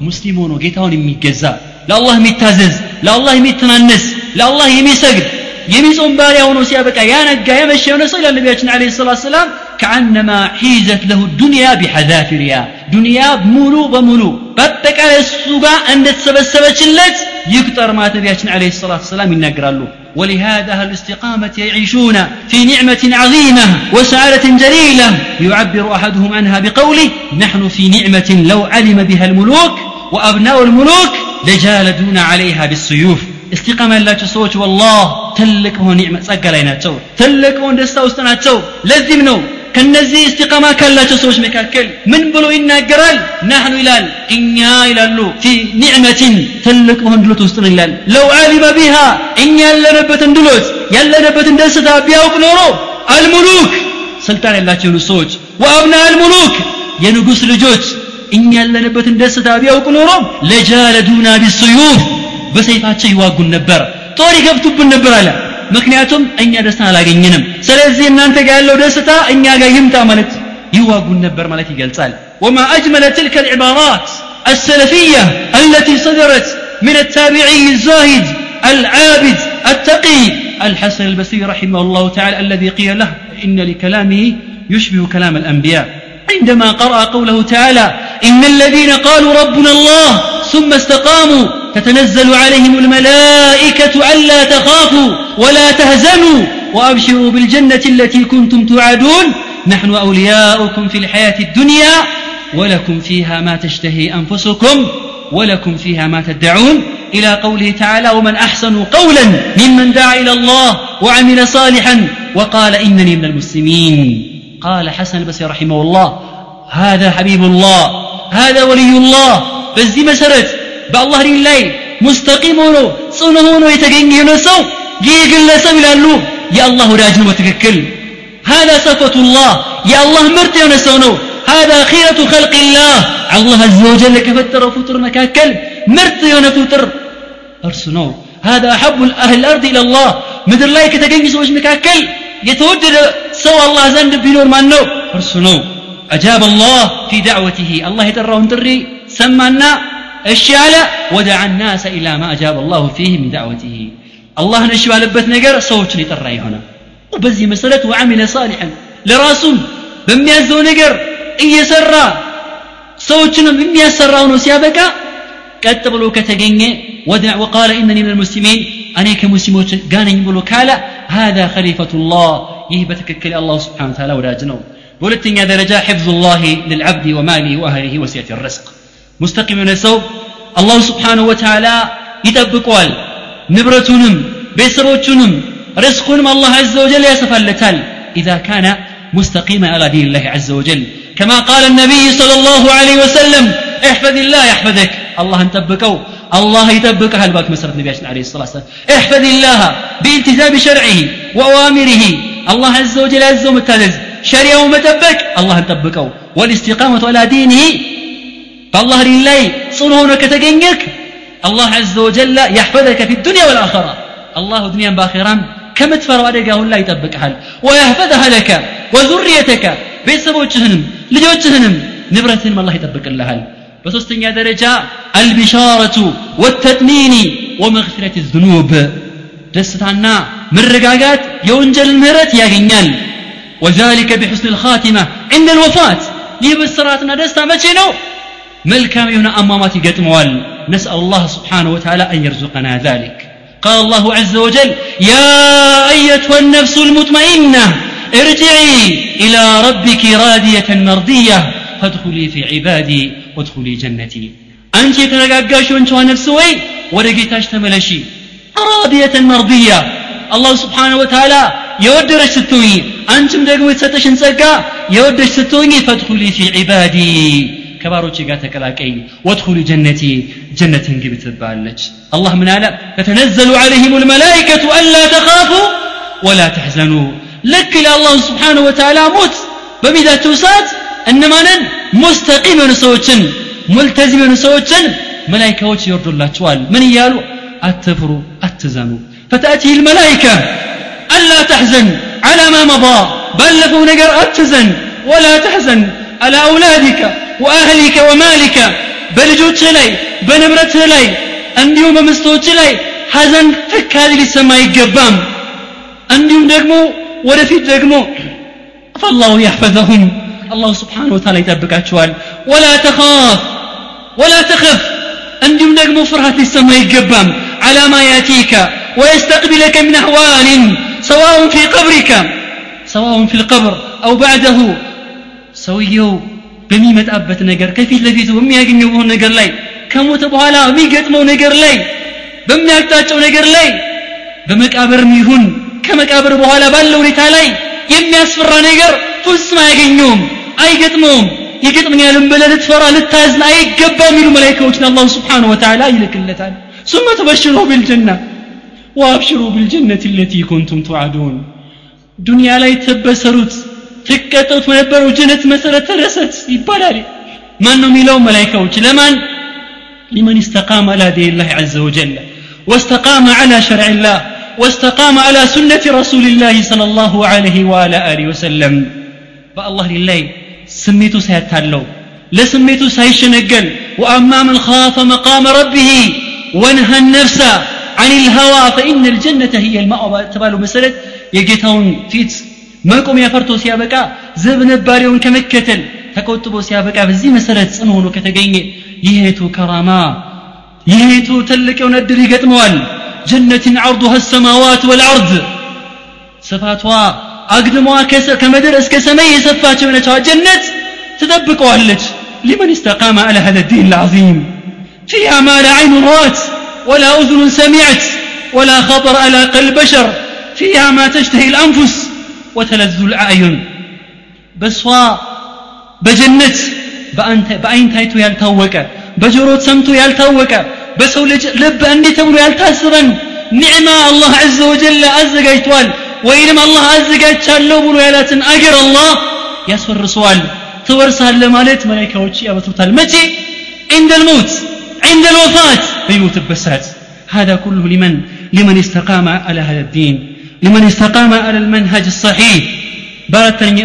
ሙስሊም ሆኖ ጌታውን የሚገዛ ለአላህ የሚታዘዝ ለአላህ የሚተናነስ ለአላህ የሚሰግድ የሚጾም ባሪያ ሆኖ ሲያበቃ ያነጋ የመሸ የሆነ ሰው ይላል ነቢያችን አለ ሰላት ሰላም ከአነማ ሒዘት ለሁ ዱንያ ቢሐዛፊሪያ ዱንያ ሙሉ በሙሉ በአጠቃላይ እሱ ጋር እንደተሰበሰበችለት يكتر ما نبياتنا عليه الصلاة والسلام ينقرالو ولهذا أهل الاستقامة يعيشون في نعمة عظيمة وسعادة جليلة. يعبر أحدهم عنها بقوله نحن في نعمة لو علم بها الملوك وأبناء الملوك لجالدون عليها بالسيوف. استقامة لا تسوج والله. تلك هو نعمة سقلينا تلك هو دستا وستنا لازم نو ከነዚህ እስቲቃማ ካላቸው ሰዎች መካከል ምን ብሎ ይናገራል ናህኑ ይላል እኛ ይላሉ ፊ ኒዕመትን ትልቅ በሆን ድሎት ውስጥ ነው ይላል ለው አሊመ ቢሃ እኛ ያለንበትን ድሎት ያለንበትን ደስታ ቢያውቅ ኖሮ አልሙሉክ ስልጣን ያላቸው ሰዎች ወአብና አልሙሉክ የንጉስ ልጆች እኛ ያለንበትን ደስታ ቢያውቅ ኖሮ ለጃለዱና ቢስዩፍ በሰይፋቸው ይዋጉን ነበር ጦር ይገብቱብን ነበር አለ ምክንያቱም እኛ ደስታ አላገኘንም ስለዚህ እናንተ ጋር ያለው ደስታ እኛ ጋር ይምጣ ማለት ይዋጉን ነበር ማለት ይገልጻል وما أجمل تلك العبارات السلفية التي صدرت من التابعي الزاهد العابد التقي الحسن البصري رحمه الله تعالى الذي قيل له إن لكلامه يشبه كلام الأنبياء عندما قرأ قوله تعالى إن الذين قالوا ربنا الله ثم استقاموا تتنزل عليهم الملائكة ألا تخافوا ولا تهزنوا وأبشروا بالجنة التي كنتم توعدون نحن أولياؤكم في الحياة الدنيا ولكم فيها ما تشتهي أنفسكم ولكم فيها ما تدعون إلى قوله تعالى ومن أحسن قولا ممن دعا إلى الله وعمل صالحا وقال إنني من المسلمين قال حسن البصري رحمه الله هذا حبيب الله هذا ولي الله በዚህ መሰረት በአላህ ዲን ላይ ሙስተቂም ሆኖ ጽኑ ሆኖ የተገኘ የሆነ ሰው ይህ ግለሰብ ይላሉ የአላህ ወዳጅ ነው በትክክል هذا صفة الله يا الله مرت يا نسونه هذا خيرة خلق الله الله عز وجل كفتر فطر مكاكل مرت يا فطر أرسنو هذا أحب أهل الأرض إلى الله مثل لا كتجني سوش مكاكل يتودد سوى الله زند بنور ما نو فرسنو أجاب الله في دعوته. الله يدره دري سمعنا الشعل ودع الناس إلى ما أجاب الله فيه من دعوته. الله نشوى لبت نقر صوتني ترأي هنا. وبزي مسألة وعمل صالحا. لراسم بميازو نقر እየሰራ ሰዎችንም የሚያሰራው ነው ሲያበቃ كتب ብሎ ودع وقال إنني من المسلمين. أنا كمسلمين قال بلو كالا. هذا خليفة الله. يه بتككل الله سبحانه وتعالى ولا جنو بولتني هذا رجاء حفظ الله للعبد وماله وأهله وسيئة الرزق مستقيم من الله سبحانه وتعالى يتبقوال نبرتنم بسروتنم رزقنم الله عز وجل يسفى اللتال إذا كان مستقيما على دين الله عز وجل كما قال النبي صلى الله عليه وسلم احفظ الله يحفظك الله انتبكوه الله يتبكها الباك مسرة نبينا عليه الصلاة والسلام احفظ الله بالتزام شرعه وأوامره الله عز وجل عز ومتالز شريعه متبك الله انتبكوا والاستقامة على دينه فالله لله صنعون كتجنك الله عز وجل يحفظك في الدنيا والآخرة الله دنيا باخرا كم تفر ودقه لا يطبقها ويحفظها لك وذريتك ቤተሰቦችህንም ልጆችህንም ንብረትህንም አላህ ይጠብቅልሃል በሶስተኛ ደረጃ አልቢሻረቱ ወተጥሚኒ ወመግፊረት ዝኑብ ደስታና መረጋጋት የወንጀልን ምህረት ያገኛል وذلك بحسن الخاتمة عند الوفاة ይህ ብስራትና ደስታ መቼ ነው መልካም የሆነ አሟሟት ይገጥመዋል نسأل الله سبحانه وتعالى أن يرزقنا ذلك قال الله عز وجل يا أيتها النفس المطمئنة ارجعي إلى ربك رادية مرضية فادخلي في عبادي وادخلي جنتي አንቺ የተረጋጋሽዋ አንቺ ነፍስ ሆይ ወደ ጌታሽ ሂጂ راضية مرضية. الله سبحانه وتعالى የወደደሽ ስትሆኚ አንቺም ወደሽ እንዲሁ የወደደሽ ስትሆኚ فادخلي في عبادي. كبارو تشيقا تكلاكي وادخلي جنتي. جنة قبت البالج الله من آلا فتنزل عليهم الملائكة ألا تخافوا ولا تحزنوا. لك إلى الله سبحانه وتعالى موت. بميدة توسات أنما نن مستقيم سوتشن ሙልተዚም የሆኑ ሰዎችን መላይካዎች ይወርዱላቸዋል ምን እያሉ አትፍሩ አትዘኑ فتأتي الملائكة ألا تحزن على ما مضى بلفوا نقر أتزن ولا تحزن على أولادك وأهلك ومالك بلجوت لي بنمرت لي እንዲሁም በምስቶች ላይ ሐዘን ፍካሪ ሊሰማ ይገባም እንዲሁም ደግሞ ወደፊት ደግሞ ፈላሁ ያሕፈዘሁም አላሁ ስብሓን ወተላ ይጠብቃቸዋል ወላ ተኻፍ ወላ ተኸፍ እንዲሁም ደግሞ ፍርሃት ሊሰማ ይገባም على ما يأتيك ويستقبلك من أهوال سواء في قبرك سواء في القبر أو بعده ሰውየው በሚመጣበት ነገር ከፊት ለፊቱ በሚያገኘው በሆነ ነገር ላይ ከሞተ በኋላ በሚገጥመው ነገር ላይ በሚያቅጣጨው ነገር ላይ በመቃብርም ይሁን ከመቃብር በኋላ ባለው ሁኔታ ላይ የሚያስፈራ ነገር ፍጹም አያገኘውም አይገጥመውም ይገጥመኛልም ብለህ ልትፈራ ልታዝን አይገባም የሚሉ መላይካዎችን አላሁ ስብሓንሁ ወተዓላ ይልክለታል ثم تبشره بالجنة وابشروا بالجنة التي كنتم توعدون دنيا لا يتبسروت تكتوت ونبروا جنة مسرة رست يبالالي ما أنهم يلوم ملايكة لمن لمن استقام على دين الله عز وجل واستقام على شرع الله واستقام على سنة رسول الله صلى الله عليه وعلى آله وسلم فالله لله سميتو سيتالو لسميتو سيشنقل وأما من خاف مقام ربه ونهى النفس عن الهوى فإن الجنة هي المأوى تبالو مسألة يجيتون فيت መቆም ያፈርቶ ሲያበቃ ዘብ ነባሪውን ከመከተል ተቆጥቦ ሲያበቃ በዚህ መሰረት ጽኑ ሆኖ ከተገኘ ይሄቱ ከራማ ይሄቱ ትልቅ የሆነ እድል ይገጥመዋል ጀነትን ዐርዱሃ ሰማዋት ወልዐርድ ስፋቷ አግድሟ ከምድር እስከ ሰማይ የሰፋች የሆነችዋ ጀነት ትጠብቀዋለች ሊመን استقام على هذا الدين العظيم فيها ما لا عين رأت ولا أذن سمعت ولا خطر على قلب بشر فيها ما تشتهي الأنفس وتلذ الأعين بسوا بجنة በአይን ታይቶ ያልታወቀ በጆሮት ሰምቶ ያልታወቀ በሰው ልጅ ልብ እንዲህ ተብሎ ያልታሰበን ኒዕማ አላህ አዘ ወጀል አዘጋጅቷል ወይንም አላህ አዘጋጅቻለሁ ብሎ ያላትን አገር አላህ ያስወርሰዋል ትወርሳለ ማለት መላይካዎች ያበስሩታል መቼ عند الموت عند الوفاة بيموت البسات هذا كله لمن لمن استقام على هذا الدين لمن استقام على المنهج الصحيح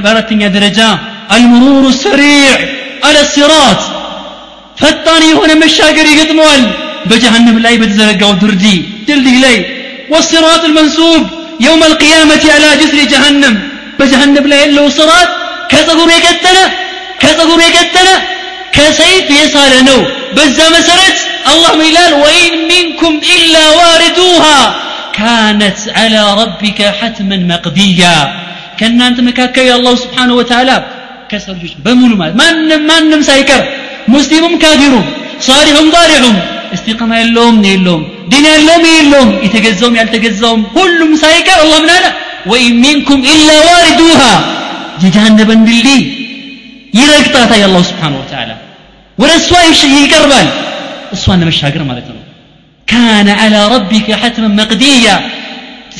بارتني درجة المرور السريع على الصراط ፈጣን የሆነ መሻገር ይገጥመዋል በጀሃነም ላይ በተዘረጋው ድርዲ ድልድይ ላይ والصراط المنسوب يوم القيامة على جسر جهنم በጀሃነም ላይ ያለው ስራት ከጸጉሩ የቀጠለ ከጸጉሩ የቀጠለ ከሰይፍ የሳለ ነው በዛ መሰረት አላህ ምን ይላል ወኢን ሚንኩም ኢላ ዋሪዱሃ ካነት ዐላ ረቢከ ሐትመን መቅድያ ከእናንተ መካከል የአላሁ ስብሓንሁ ወተዓላ ከሰው ልጆች በሙሉ ማለት ማንም ማንም ሳይቀር ሙስሊሙም ካፊሩም ሳሊሑም ዳሪሑም እስቲቃማ የለውም የለውም ዲን ያለውም የለውም የተገዛውም ያልተገዛውም ሁሉም ሳይቀር አላህ ምን አለ ወኢን ሚንኩም ኢላ ዋሪዱሃ የጀሃነብን ድልድይ ይረግጣታል የአላሁ ስብሓን ወተዓላ ወደ እሷ ይቀርባል እሷን ለመሻገር ማለት ነው ካነ ዐላ ረቢከ ሐትመን መቅድያ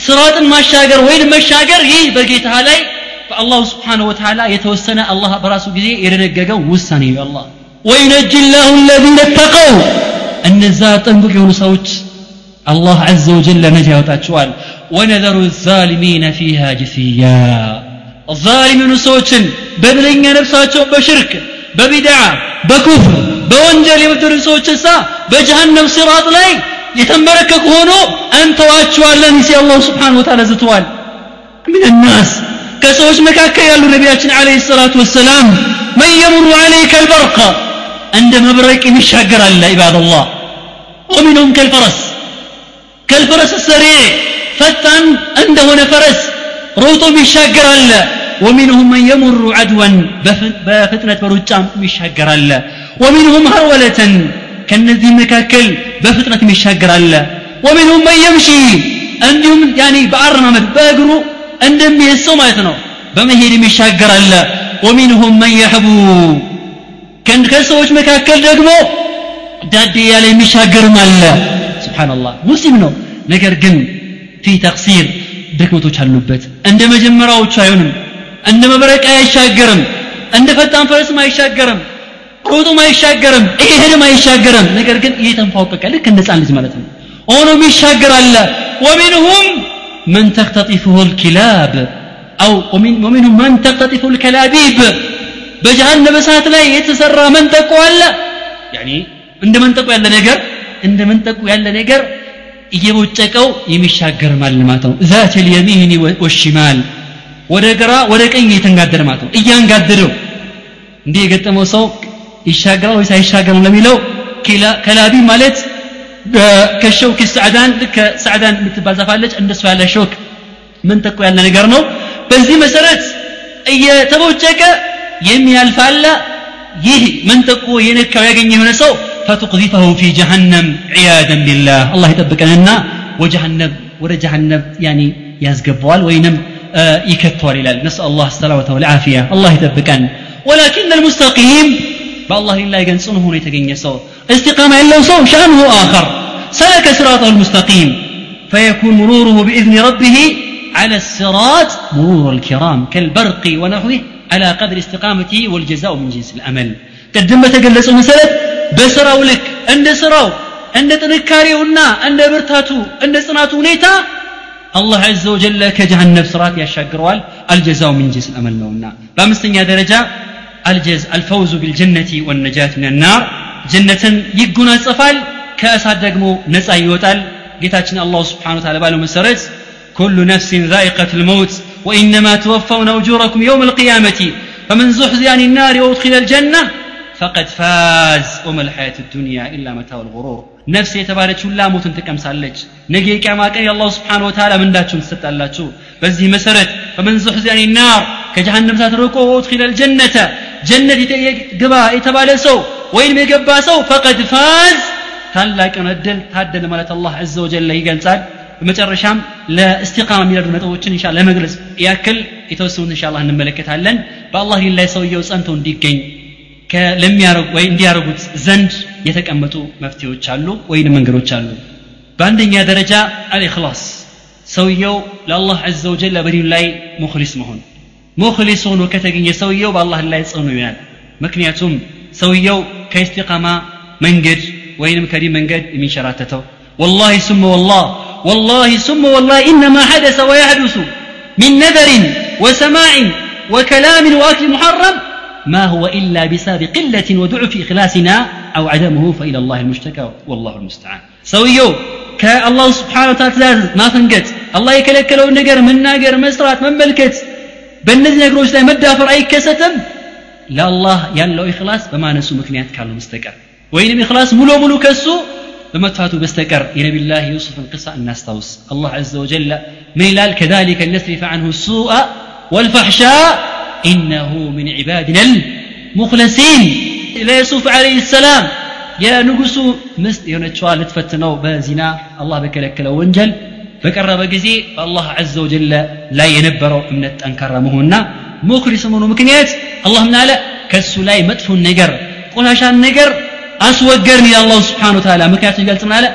ስራጥን ማሻገር ወይም መሻገር ይህ በጌታ ላይ በአላሁ ስብሓንሁ ወተዓላ የተወሰነ አላህ በራሱ ጊዜ የደነገገው ውሳኔ ነው አላህ ወዩነጅ ላሁ ለዚነ ተቀው እነዛ ጠንቁቅ የሆኑ ሰዎች አላህ ዐዘ ወጀል ነጃ ያወጣቸዋል ወነዘሩ ዛሊሚነ ፊሃ ጅስያ ዛሊሚኑ ሰዎችን በብለኛ ነፍሳቸው በሽርክ በቢድዓ በኩፍር በወንጀል የበደሉ ሰዎች እሳ በጀሃነም ሲራጥ ላይ የተንበረከኩ ሆኖ እንተዋቸዋለን ሲ አላሁ ስብሓን ወተዓላ ዝተዋል ምን ናስ ከሰዎች መካከል ያሉ ነቢያችን አለህ ሰላቱ ወሰላም መን የምሩ አለይከ አልበርቀ እንደ መብረቅ የሚሻገር አለ ኢባደላህ ومنهم كالفرس كالفرس السريع ፈጣን እንደሆነ ፈረስ ሮጦ ይሻገራል ومنهم من يمر عدوا በፍጥነት በሩጫም ይሻገራል ومنهم هرولة ከነዚህ መካከል በፍጥነት ይሻገራል ومنهم من يمشي እንዲሁም ያኒ በአረማመድ በእግሩ እንደሚሄድ ሰው ማለት ነው በመሄድ ይሻገራል ومنهم من يحبو ከሰዎች መካከል ደግሞ ዳዴ ያለ የሚሻገርም አለ። ስብሓንላህ ሙስሊም ነው። ነገር ግን ፊ ተቅሲር ድክመቶች አሉበት። እንደ መጀመሪያዎቹ አይሆንም። እንደ መብረቅ አይሻገርም። እንደ ፈጣን ፈረስም አይሻገርም። ሮጡም አይሻገርም። ይሄድም አይሻገርም። ነገር ግን እየተንፏቀቀ ልክ እንደ ህፃን ልጅ ማለት ነው። ሆኖም ይሻገራል ወሚንሁም መን ተክተጢፍሁ ልኪላብ። አው ወሚንሁም መን ተክተጢፉ ልከላቢብ በጀሃነም እሳት ላይ የተሰራ መንጠቆ አለ ያኒ እንደ መንጠቆ ያለ ነገር እንደ መንጠቆ ያለ ነገር እየቦጨቀው የሚሻገር ማለት ነው ዛት ልየሚን ወሽማል ወደ ግራ ወደ ቀኝ እየተንጋደረ ማለት ነው እያንጋደረው እንዲህ የገጠመው ሰው ይሻገራል ወይስ አይሻገርም ለሚለው ከላቢ ማለት ከሸውክ ሰዕዳን ልክ ሰዕዳን የምትባል ዛፋለች እንደሱ ያለ ሾክ መንጠቆ ያለ ነገር ነው በዚህ መሰረት እየተቦጨቀ የሚያልፍ አለ ይህ መንጠቆ የነካው ያገኘ የሆነ ሰው فتقذفه في جهنم عياذا بالله الله يطبقنا وجهنم ورا جهنم يعني يزقبوال وينم آه يكتوال إلى نسأل الله السلامة والعافية الله يطبقنا ولكن المستقيم بالله إلا يقنصنه يتقن يسو استقامة إلا سو شأنه آخر سلك صراطه المستقيم فيكون مروره بإذن ربه على الصراط مرور الكرام كالبرق ونحوه على قدر استقامته والجزاء من جنس الأمل قدم تقلص مسألة በስራው ልክ እንደ ስራው እንደ ጥንካሬውና እንደ ብርታቱ እንደ ጽናቱ ሁኔታ አላህ አዘ ወጀለ ከጀሃነም ስርዓት ያሻግረዋል አልጀዛው ምን ጅንስ አመል ነውና በአምስተኛ ደረጃ አልጀዝ አልፈውዙ ቢልጀነቲ ወነጃት ምን ናር ጀነትን ይጎናጸፋል ከእሳት ደግሞ ነፃ ይወጣል ጌታችን አላሁ ስብሓን ወተዓላ ባለው መሰረት كل نفس ذائقة الموت وإنما توفون أجوركم يوم القيامة فمن زحزح عن النار وأدخل الجنة فقد فاز وما الحياة الدنيا إلا متاع الغرور نفس يتبارك لا موت تكم سالج نجي كما قال الله سبحانه وتعالى من داتشم ست اللاتشو بزي مسرت فمن زحزح عن النار كجهنم ساتركو وادخل الجنة جنة قبا يتبالى سو وين يقبا سو فقد فاز ታላቅ እድል ታደለ ማለት አላህ አዘ ወጀል ይገልጻል በመጨረሻም ለእስቲቃማ የሚረዱ ነጥቦችን እንሻ ለመግለጽ ያክል የተወሰኑት እንሻ አላህ እንመለከታለን። በአላህ ዲን ላይ ሰውየው ጸንቶ እንዲገኝ ወይ እንዲያደርጉት ዘንድ የተቀመጡ መፍትሄዎች አሉ ወይንም መንገዶች አሉ። በአንደኛ ደረጃ አልእክላስ ሰውየው ለአላህ አዘ ወጀል በዲኑ ላይ ሙክሊስ መሆን። ሙክሊስ ሆኖ ከተገኘ ሰውየው በአላህ ላይ ጽኑ ይሆናል። ምክንያቱም ሰውየው ከእስቲቃማ መንገድ ወይንም ከዲን መንገድ የሚንሸራተተው። ወላሂ ሱመ ወላህ والله ثم والله إنما حدث ويحدث من نذر وسماع وكلام وأكل محرم ما هو إلا بسبب قلة وضعف إخلاصنا أو عدمه فإلى الله المشتكى والله المستعان سويو كالله سبحانه وتعالى ما تنقت الله يكلك لو نقر من ناقر مسرات من ملكت በእነዚህ ነገሮች ላይ መዳፈር አይከሰትም ለአላህ ያለው ኢኽላስ በማነሱ ምክንያት ካለው በስተቀር ወይንም ኢኽላስ ሙሉ ሙሉ ከሱ በመጥፋቱ በስተቀር የነቢላህ ዩሱፍን ቅሳ እናስታውስ አላህ አዘ ወጀል ምን ይላል ከዛሊከ ነስሪፈ አንሁ ሱአ ወልፈሕሻ إنه من عبادنا المخلصين ليوسف عليه السلام يا ንጉሱ ምስት የሆነችዋ ልትፈትነው በዚና አላህ በከለከለው ወንጀል በቀረበ ጊዜ በአላህ አዘ ወጀለ ላይ የነበረው እምነት ጠንካራ መሆንና ሙክሊስ መሆኑ ምክንያት አላህ ምን አለ ከእሱ ላይ መጥፎን ነገር ቆሻሻን ነገር አስወገርን ይላል ስብሓን ወተላ ምክንያቱም ይገልጽ ምን አለ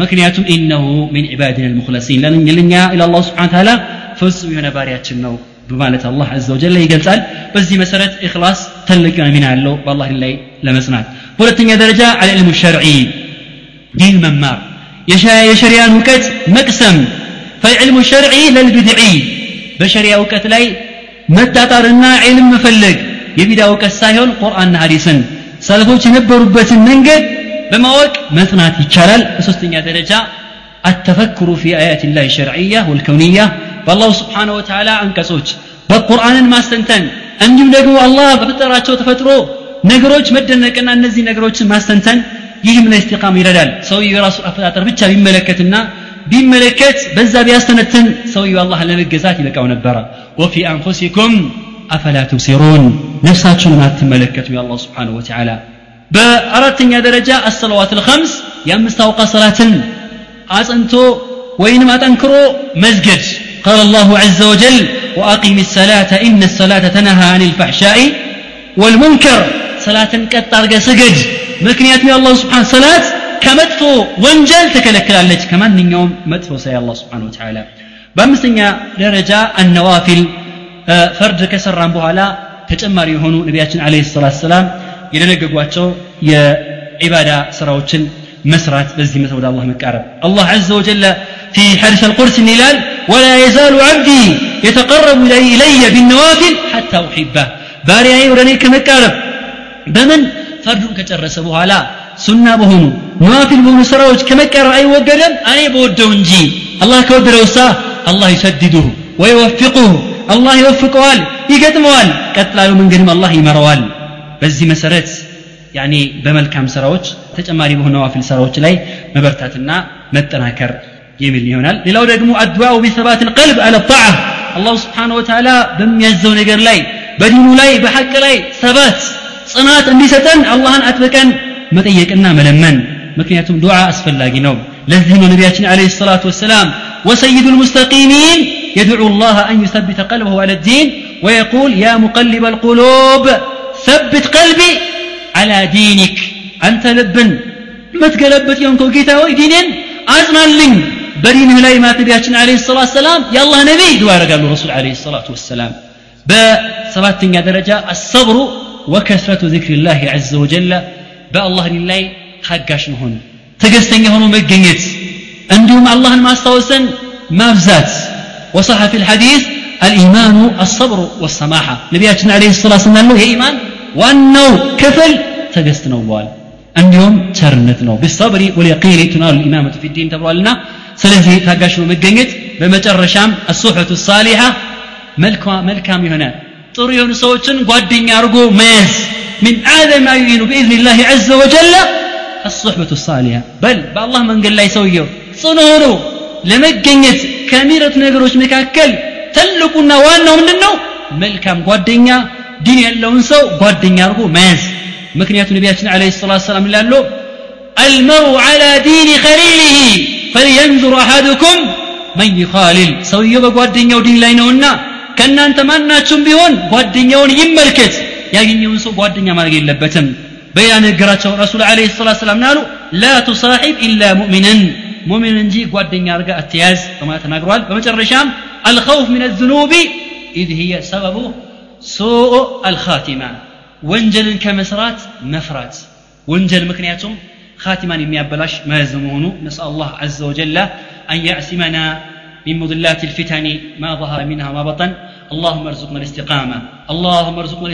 ምክንያቱም ኢነሁ ሚን ዒባድና ልሙክለሲን ለኛ ኢላ አላሁ ስብሓን ተላ ፍጹም የሆነ ባሪያችን ነው በማለት አላህ አዘ ወጀል ይገልጻል በዚህ መሰረት ኢኽላስ ትልቅ ሚና ያለው በአላህ ላይ ለመጽናት በሁለተኛ ደረጃ አልዕልሙ ሸርዒ ዲን መማር የሸሪያን እውቀት መቅሰም فالعلم الشرعي للبدعي በሸሪያ እውቀት ላይ መጣጣርና ዒልም መፈለግ የቢዳ እውቀት ሳይሆን ቁርአንና ሐዲስን ሰለፎች የነበሩበትን መንገድ በማወቅ መጽናት ይቻላል በሶስተኛ ደረጃ التفكر في آيات الله الشرعية والكونية በአላሁ ስብሓነ ወተዓላ አንቀጾች በቁርአንን ማስተንተን እንዲሁም ደግሞ አላህ በፈጠራቸው ተፈጥሮ ነገሮች መደነቅና እነዚህ ነገሮችን ማስተንተን ይህም ለኢስቲቃም ይረዳል ሰውየው የራሱ አፈጣጠር ብቻ ቢመለከትና ቢመለከት በዛ ቢያስተነትን ሰውየው አላህን ለመገዛት ይበቃው ነበረ ወፊ አንፉሲኩም አፈላ ትብሲሩን ነፍሳችሁን አትመለከቱ የአላህ ስብሓንሁ ወተዓላ በአራተኛ ደረጃ አሰለዋት ልከምስ የአምስት አውቃ ሰላትን አጽንቶ ወይንም አጠንክሮ መስገድ قال الله عز وجل وأقم الصلاة إن الصلاة تنهى عن الفحشاء والمنكر صلاة كتار سجد مكنيات من الله سبحانه صلاة كمدفو وانجل تكلكل عليك كمان نيوم مدفو سي الله سبحانه وتعالى بامسنيا درجة النوافل فرد كسران بوهلا ተጨማሪ የሆኑ ነቢያችን አለ ሰላት ሰላም የደነገጓቸው የዒባዳ ስራዎችን መስራት በዚህ መት ወደ አላህ መቃረብ አላህ ዘ ወጀለ ፊ ሐዲስ አልቁድስ ይላል ወላ የዛሉ ዓብዲ የተቀረቡ ኢለየ ቢነዋፊል ሐታ ኡሒባህ ባሪያዬ ወደ እኔ ከመቃረብ በምን ፈርዱን ከጨረሰ በኋላ ሱና በሆኑ ነዋፊል በሆኑ ስራዎች ከመቀረብ አይወገደም እኔ በወደው እንጂ አላህ ከወደደውሳ አላህ ይሰድዱሁ ወይወፍቁሁ الله يوفقه وال يقدم وال قتل على من قدم الله يمر وال بزي مسارات يعني بمل كام سراوش تج أماري بهنا وفي السراوش لي مبرتاتنا متناكر يميل يونال للاو دقمو أدواء بثبات القلب على الطاعة الله سبحانه وتعالى بم يزو نقر لي بدينو لي بحق لي ثبات صنات أندي ستن الله أتبكا متيكنا ملمن مكنياتهم دعاء أسفل لاقي نوم لذين النبي عليه الصلاة والسلام وسيد المستقيمين يدعو الله أن يثبت قلبه على الدين ويقول يا مقلب القلوب ثبت قلبي على دينك. أنت لبن. ما تقلبت يومكو جيتا دينين؟ أزنا لين بدينه لا ما تبياتنا عليه الصلاة والسلام. يا الله نبي دوار قال الرسول عليه الصلاة والسلام. بسباتين درجة الصبر وكثرة ذكر الله عز وجل. حقاش نهون تقستن هون مجنيت عندهم الله ما استوسن ما بزات وصح في الحديث الإيمان الصبر والسماحة نبياتنا عليه الصلاة والسلام هي إيمان وأنه كفل تقستن أول عندهم ترنت ነው بالصبر واليقين تنال الإمامة في الدين تبرالنا ስለዚህ ታጋሽ ነው መገኘት በመጨረሻም الصحبة الصالحة መልካም የሆነ ጥሩ የሆኑ ሰዎችን ጓደኛ አድርጎ መያዝ من أعظم ما يعين بإذن الله عز وجل الصحبة الصالحة بل بالله من قال لا يسويه ጽኑ ሆኖ ለመገኘት ከሚረት ነገሮች መካከል ትልቁና ዋናው ምንድን ነው መልካም ጓደኛ ዲን ያለውን ሰው ጓደኛ አድርጎ መያዝ። ምክንያቱ ነቢያችን አለ ሰላት ሰላም ይላሉ? አልመሩ አላ ዲን ከሊሊህ ፈልየንዙር አሐዱኩም መን ይኻልል ሰውየው በጓደኛው ዲን ላይ ነውና ከእናንተ ማናችሁም ቢሆን ጓደኛውን ይመልከት። ያገኘውን ሰው ጓደኛ ማድረግ የለበትም። በሌላ ንግግራቸው ረሱል አለ ሰላት ሰላም ናሉ ላ ቱሳሒብ ኢላ ሙእሚንን ሙእሚን እንጂ ጓደኛ አድርጋ አትያዝ በማለት ተናግረዋል በመጨረሻም አልኸውፍ ምን ዝኑቢ ኢዝ ህየ ሰበቡ ሱኡ አልኻቲማ ወንጀልን ከመስራት መፍራት ወንጀል ምክንያቱም خاتما የሚያበላሽ መያዝ መሆኑ نسأل الله عز وجل أن يعصمنا من مضلات الفتن ما ظهر منها وما بطن اللهم ارزقنا الاستقامة اللهم ارزقنا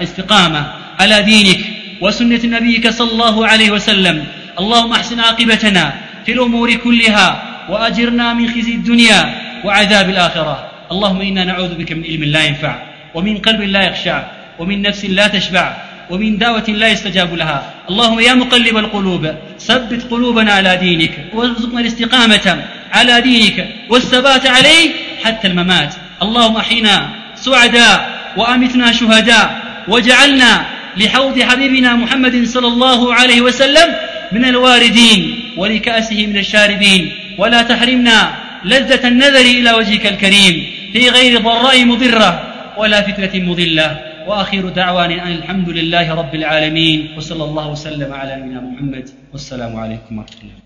الاستقامة على دينك وسنة نبيك صلى الله عليه وسلم اللهم احسن عاقبتنا في الأمور كلها وأجرنا من خزي الدنيا وعذاب الآخرة. اللهم إنا نعوذ بك من علم لا ينفع ومن قلب لا يخشع ومن نفس لا تشبع ومن دعوة لا يستجاب لها. اللهم يا مقلب القلوب ثبت قلوبنا على دينك وارزقنا الاستقامة على دينك والثبات عليه حتى الممات. اللهم أحينا سعداء وأمتنا شهداء واجعلنا لحوض حبيبنا محمد صلى الله عليه وسلم من الواردين ولكأسه من الشاربين ولا تحرمنا لذة النذر إلى وجهك الكريم في غير ضراء مضرة ولا فتنة مضلة وآخر دعوانا أن الحمد لله رب العالمين وصلى الله وسلم على نبينا محمد والسلام عليكم ورحمة الله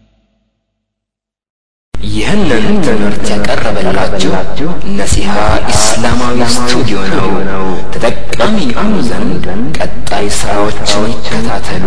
ይህንን ትምህርት ያቀረበላችሁ ነሲሃ ኢስላማዊ ስቱዲዮ ነው ተጠቃሚ የሆኑ ዘንድ ቀጣይ ስራዎችን ይከታተሉ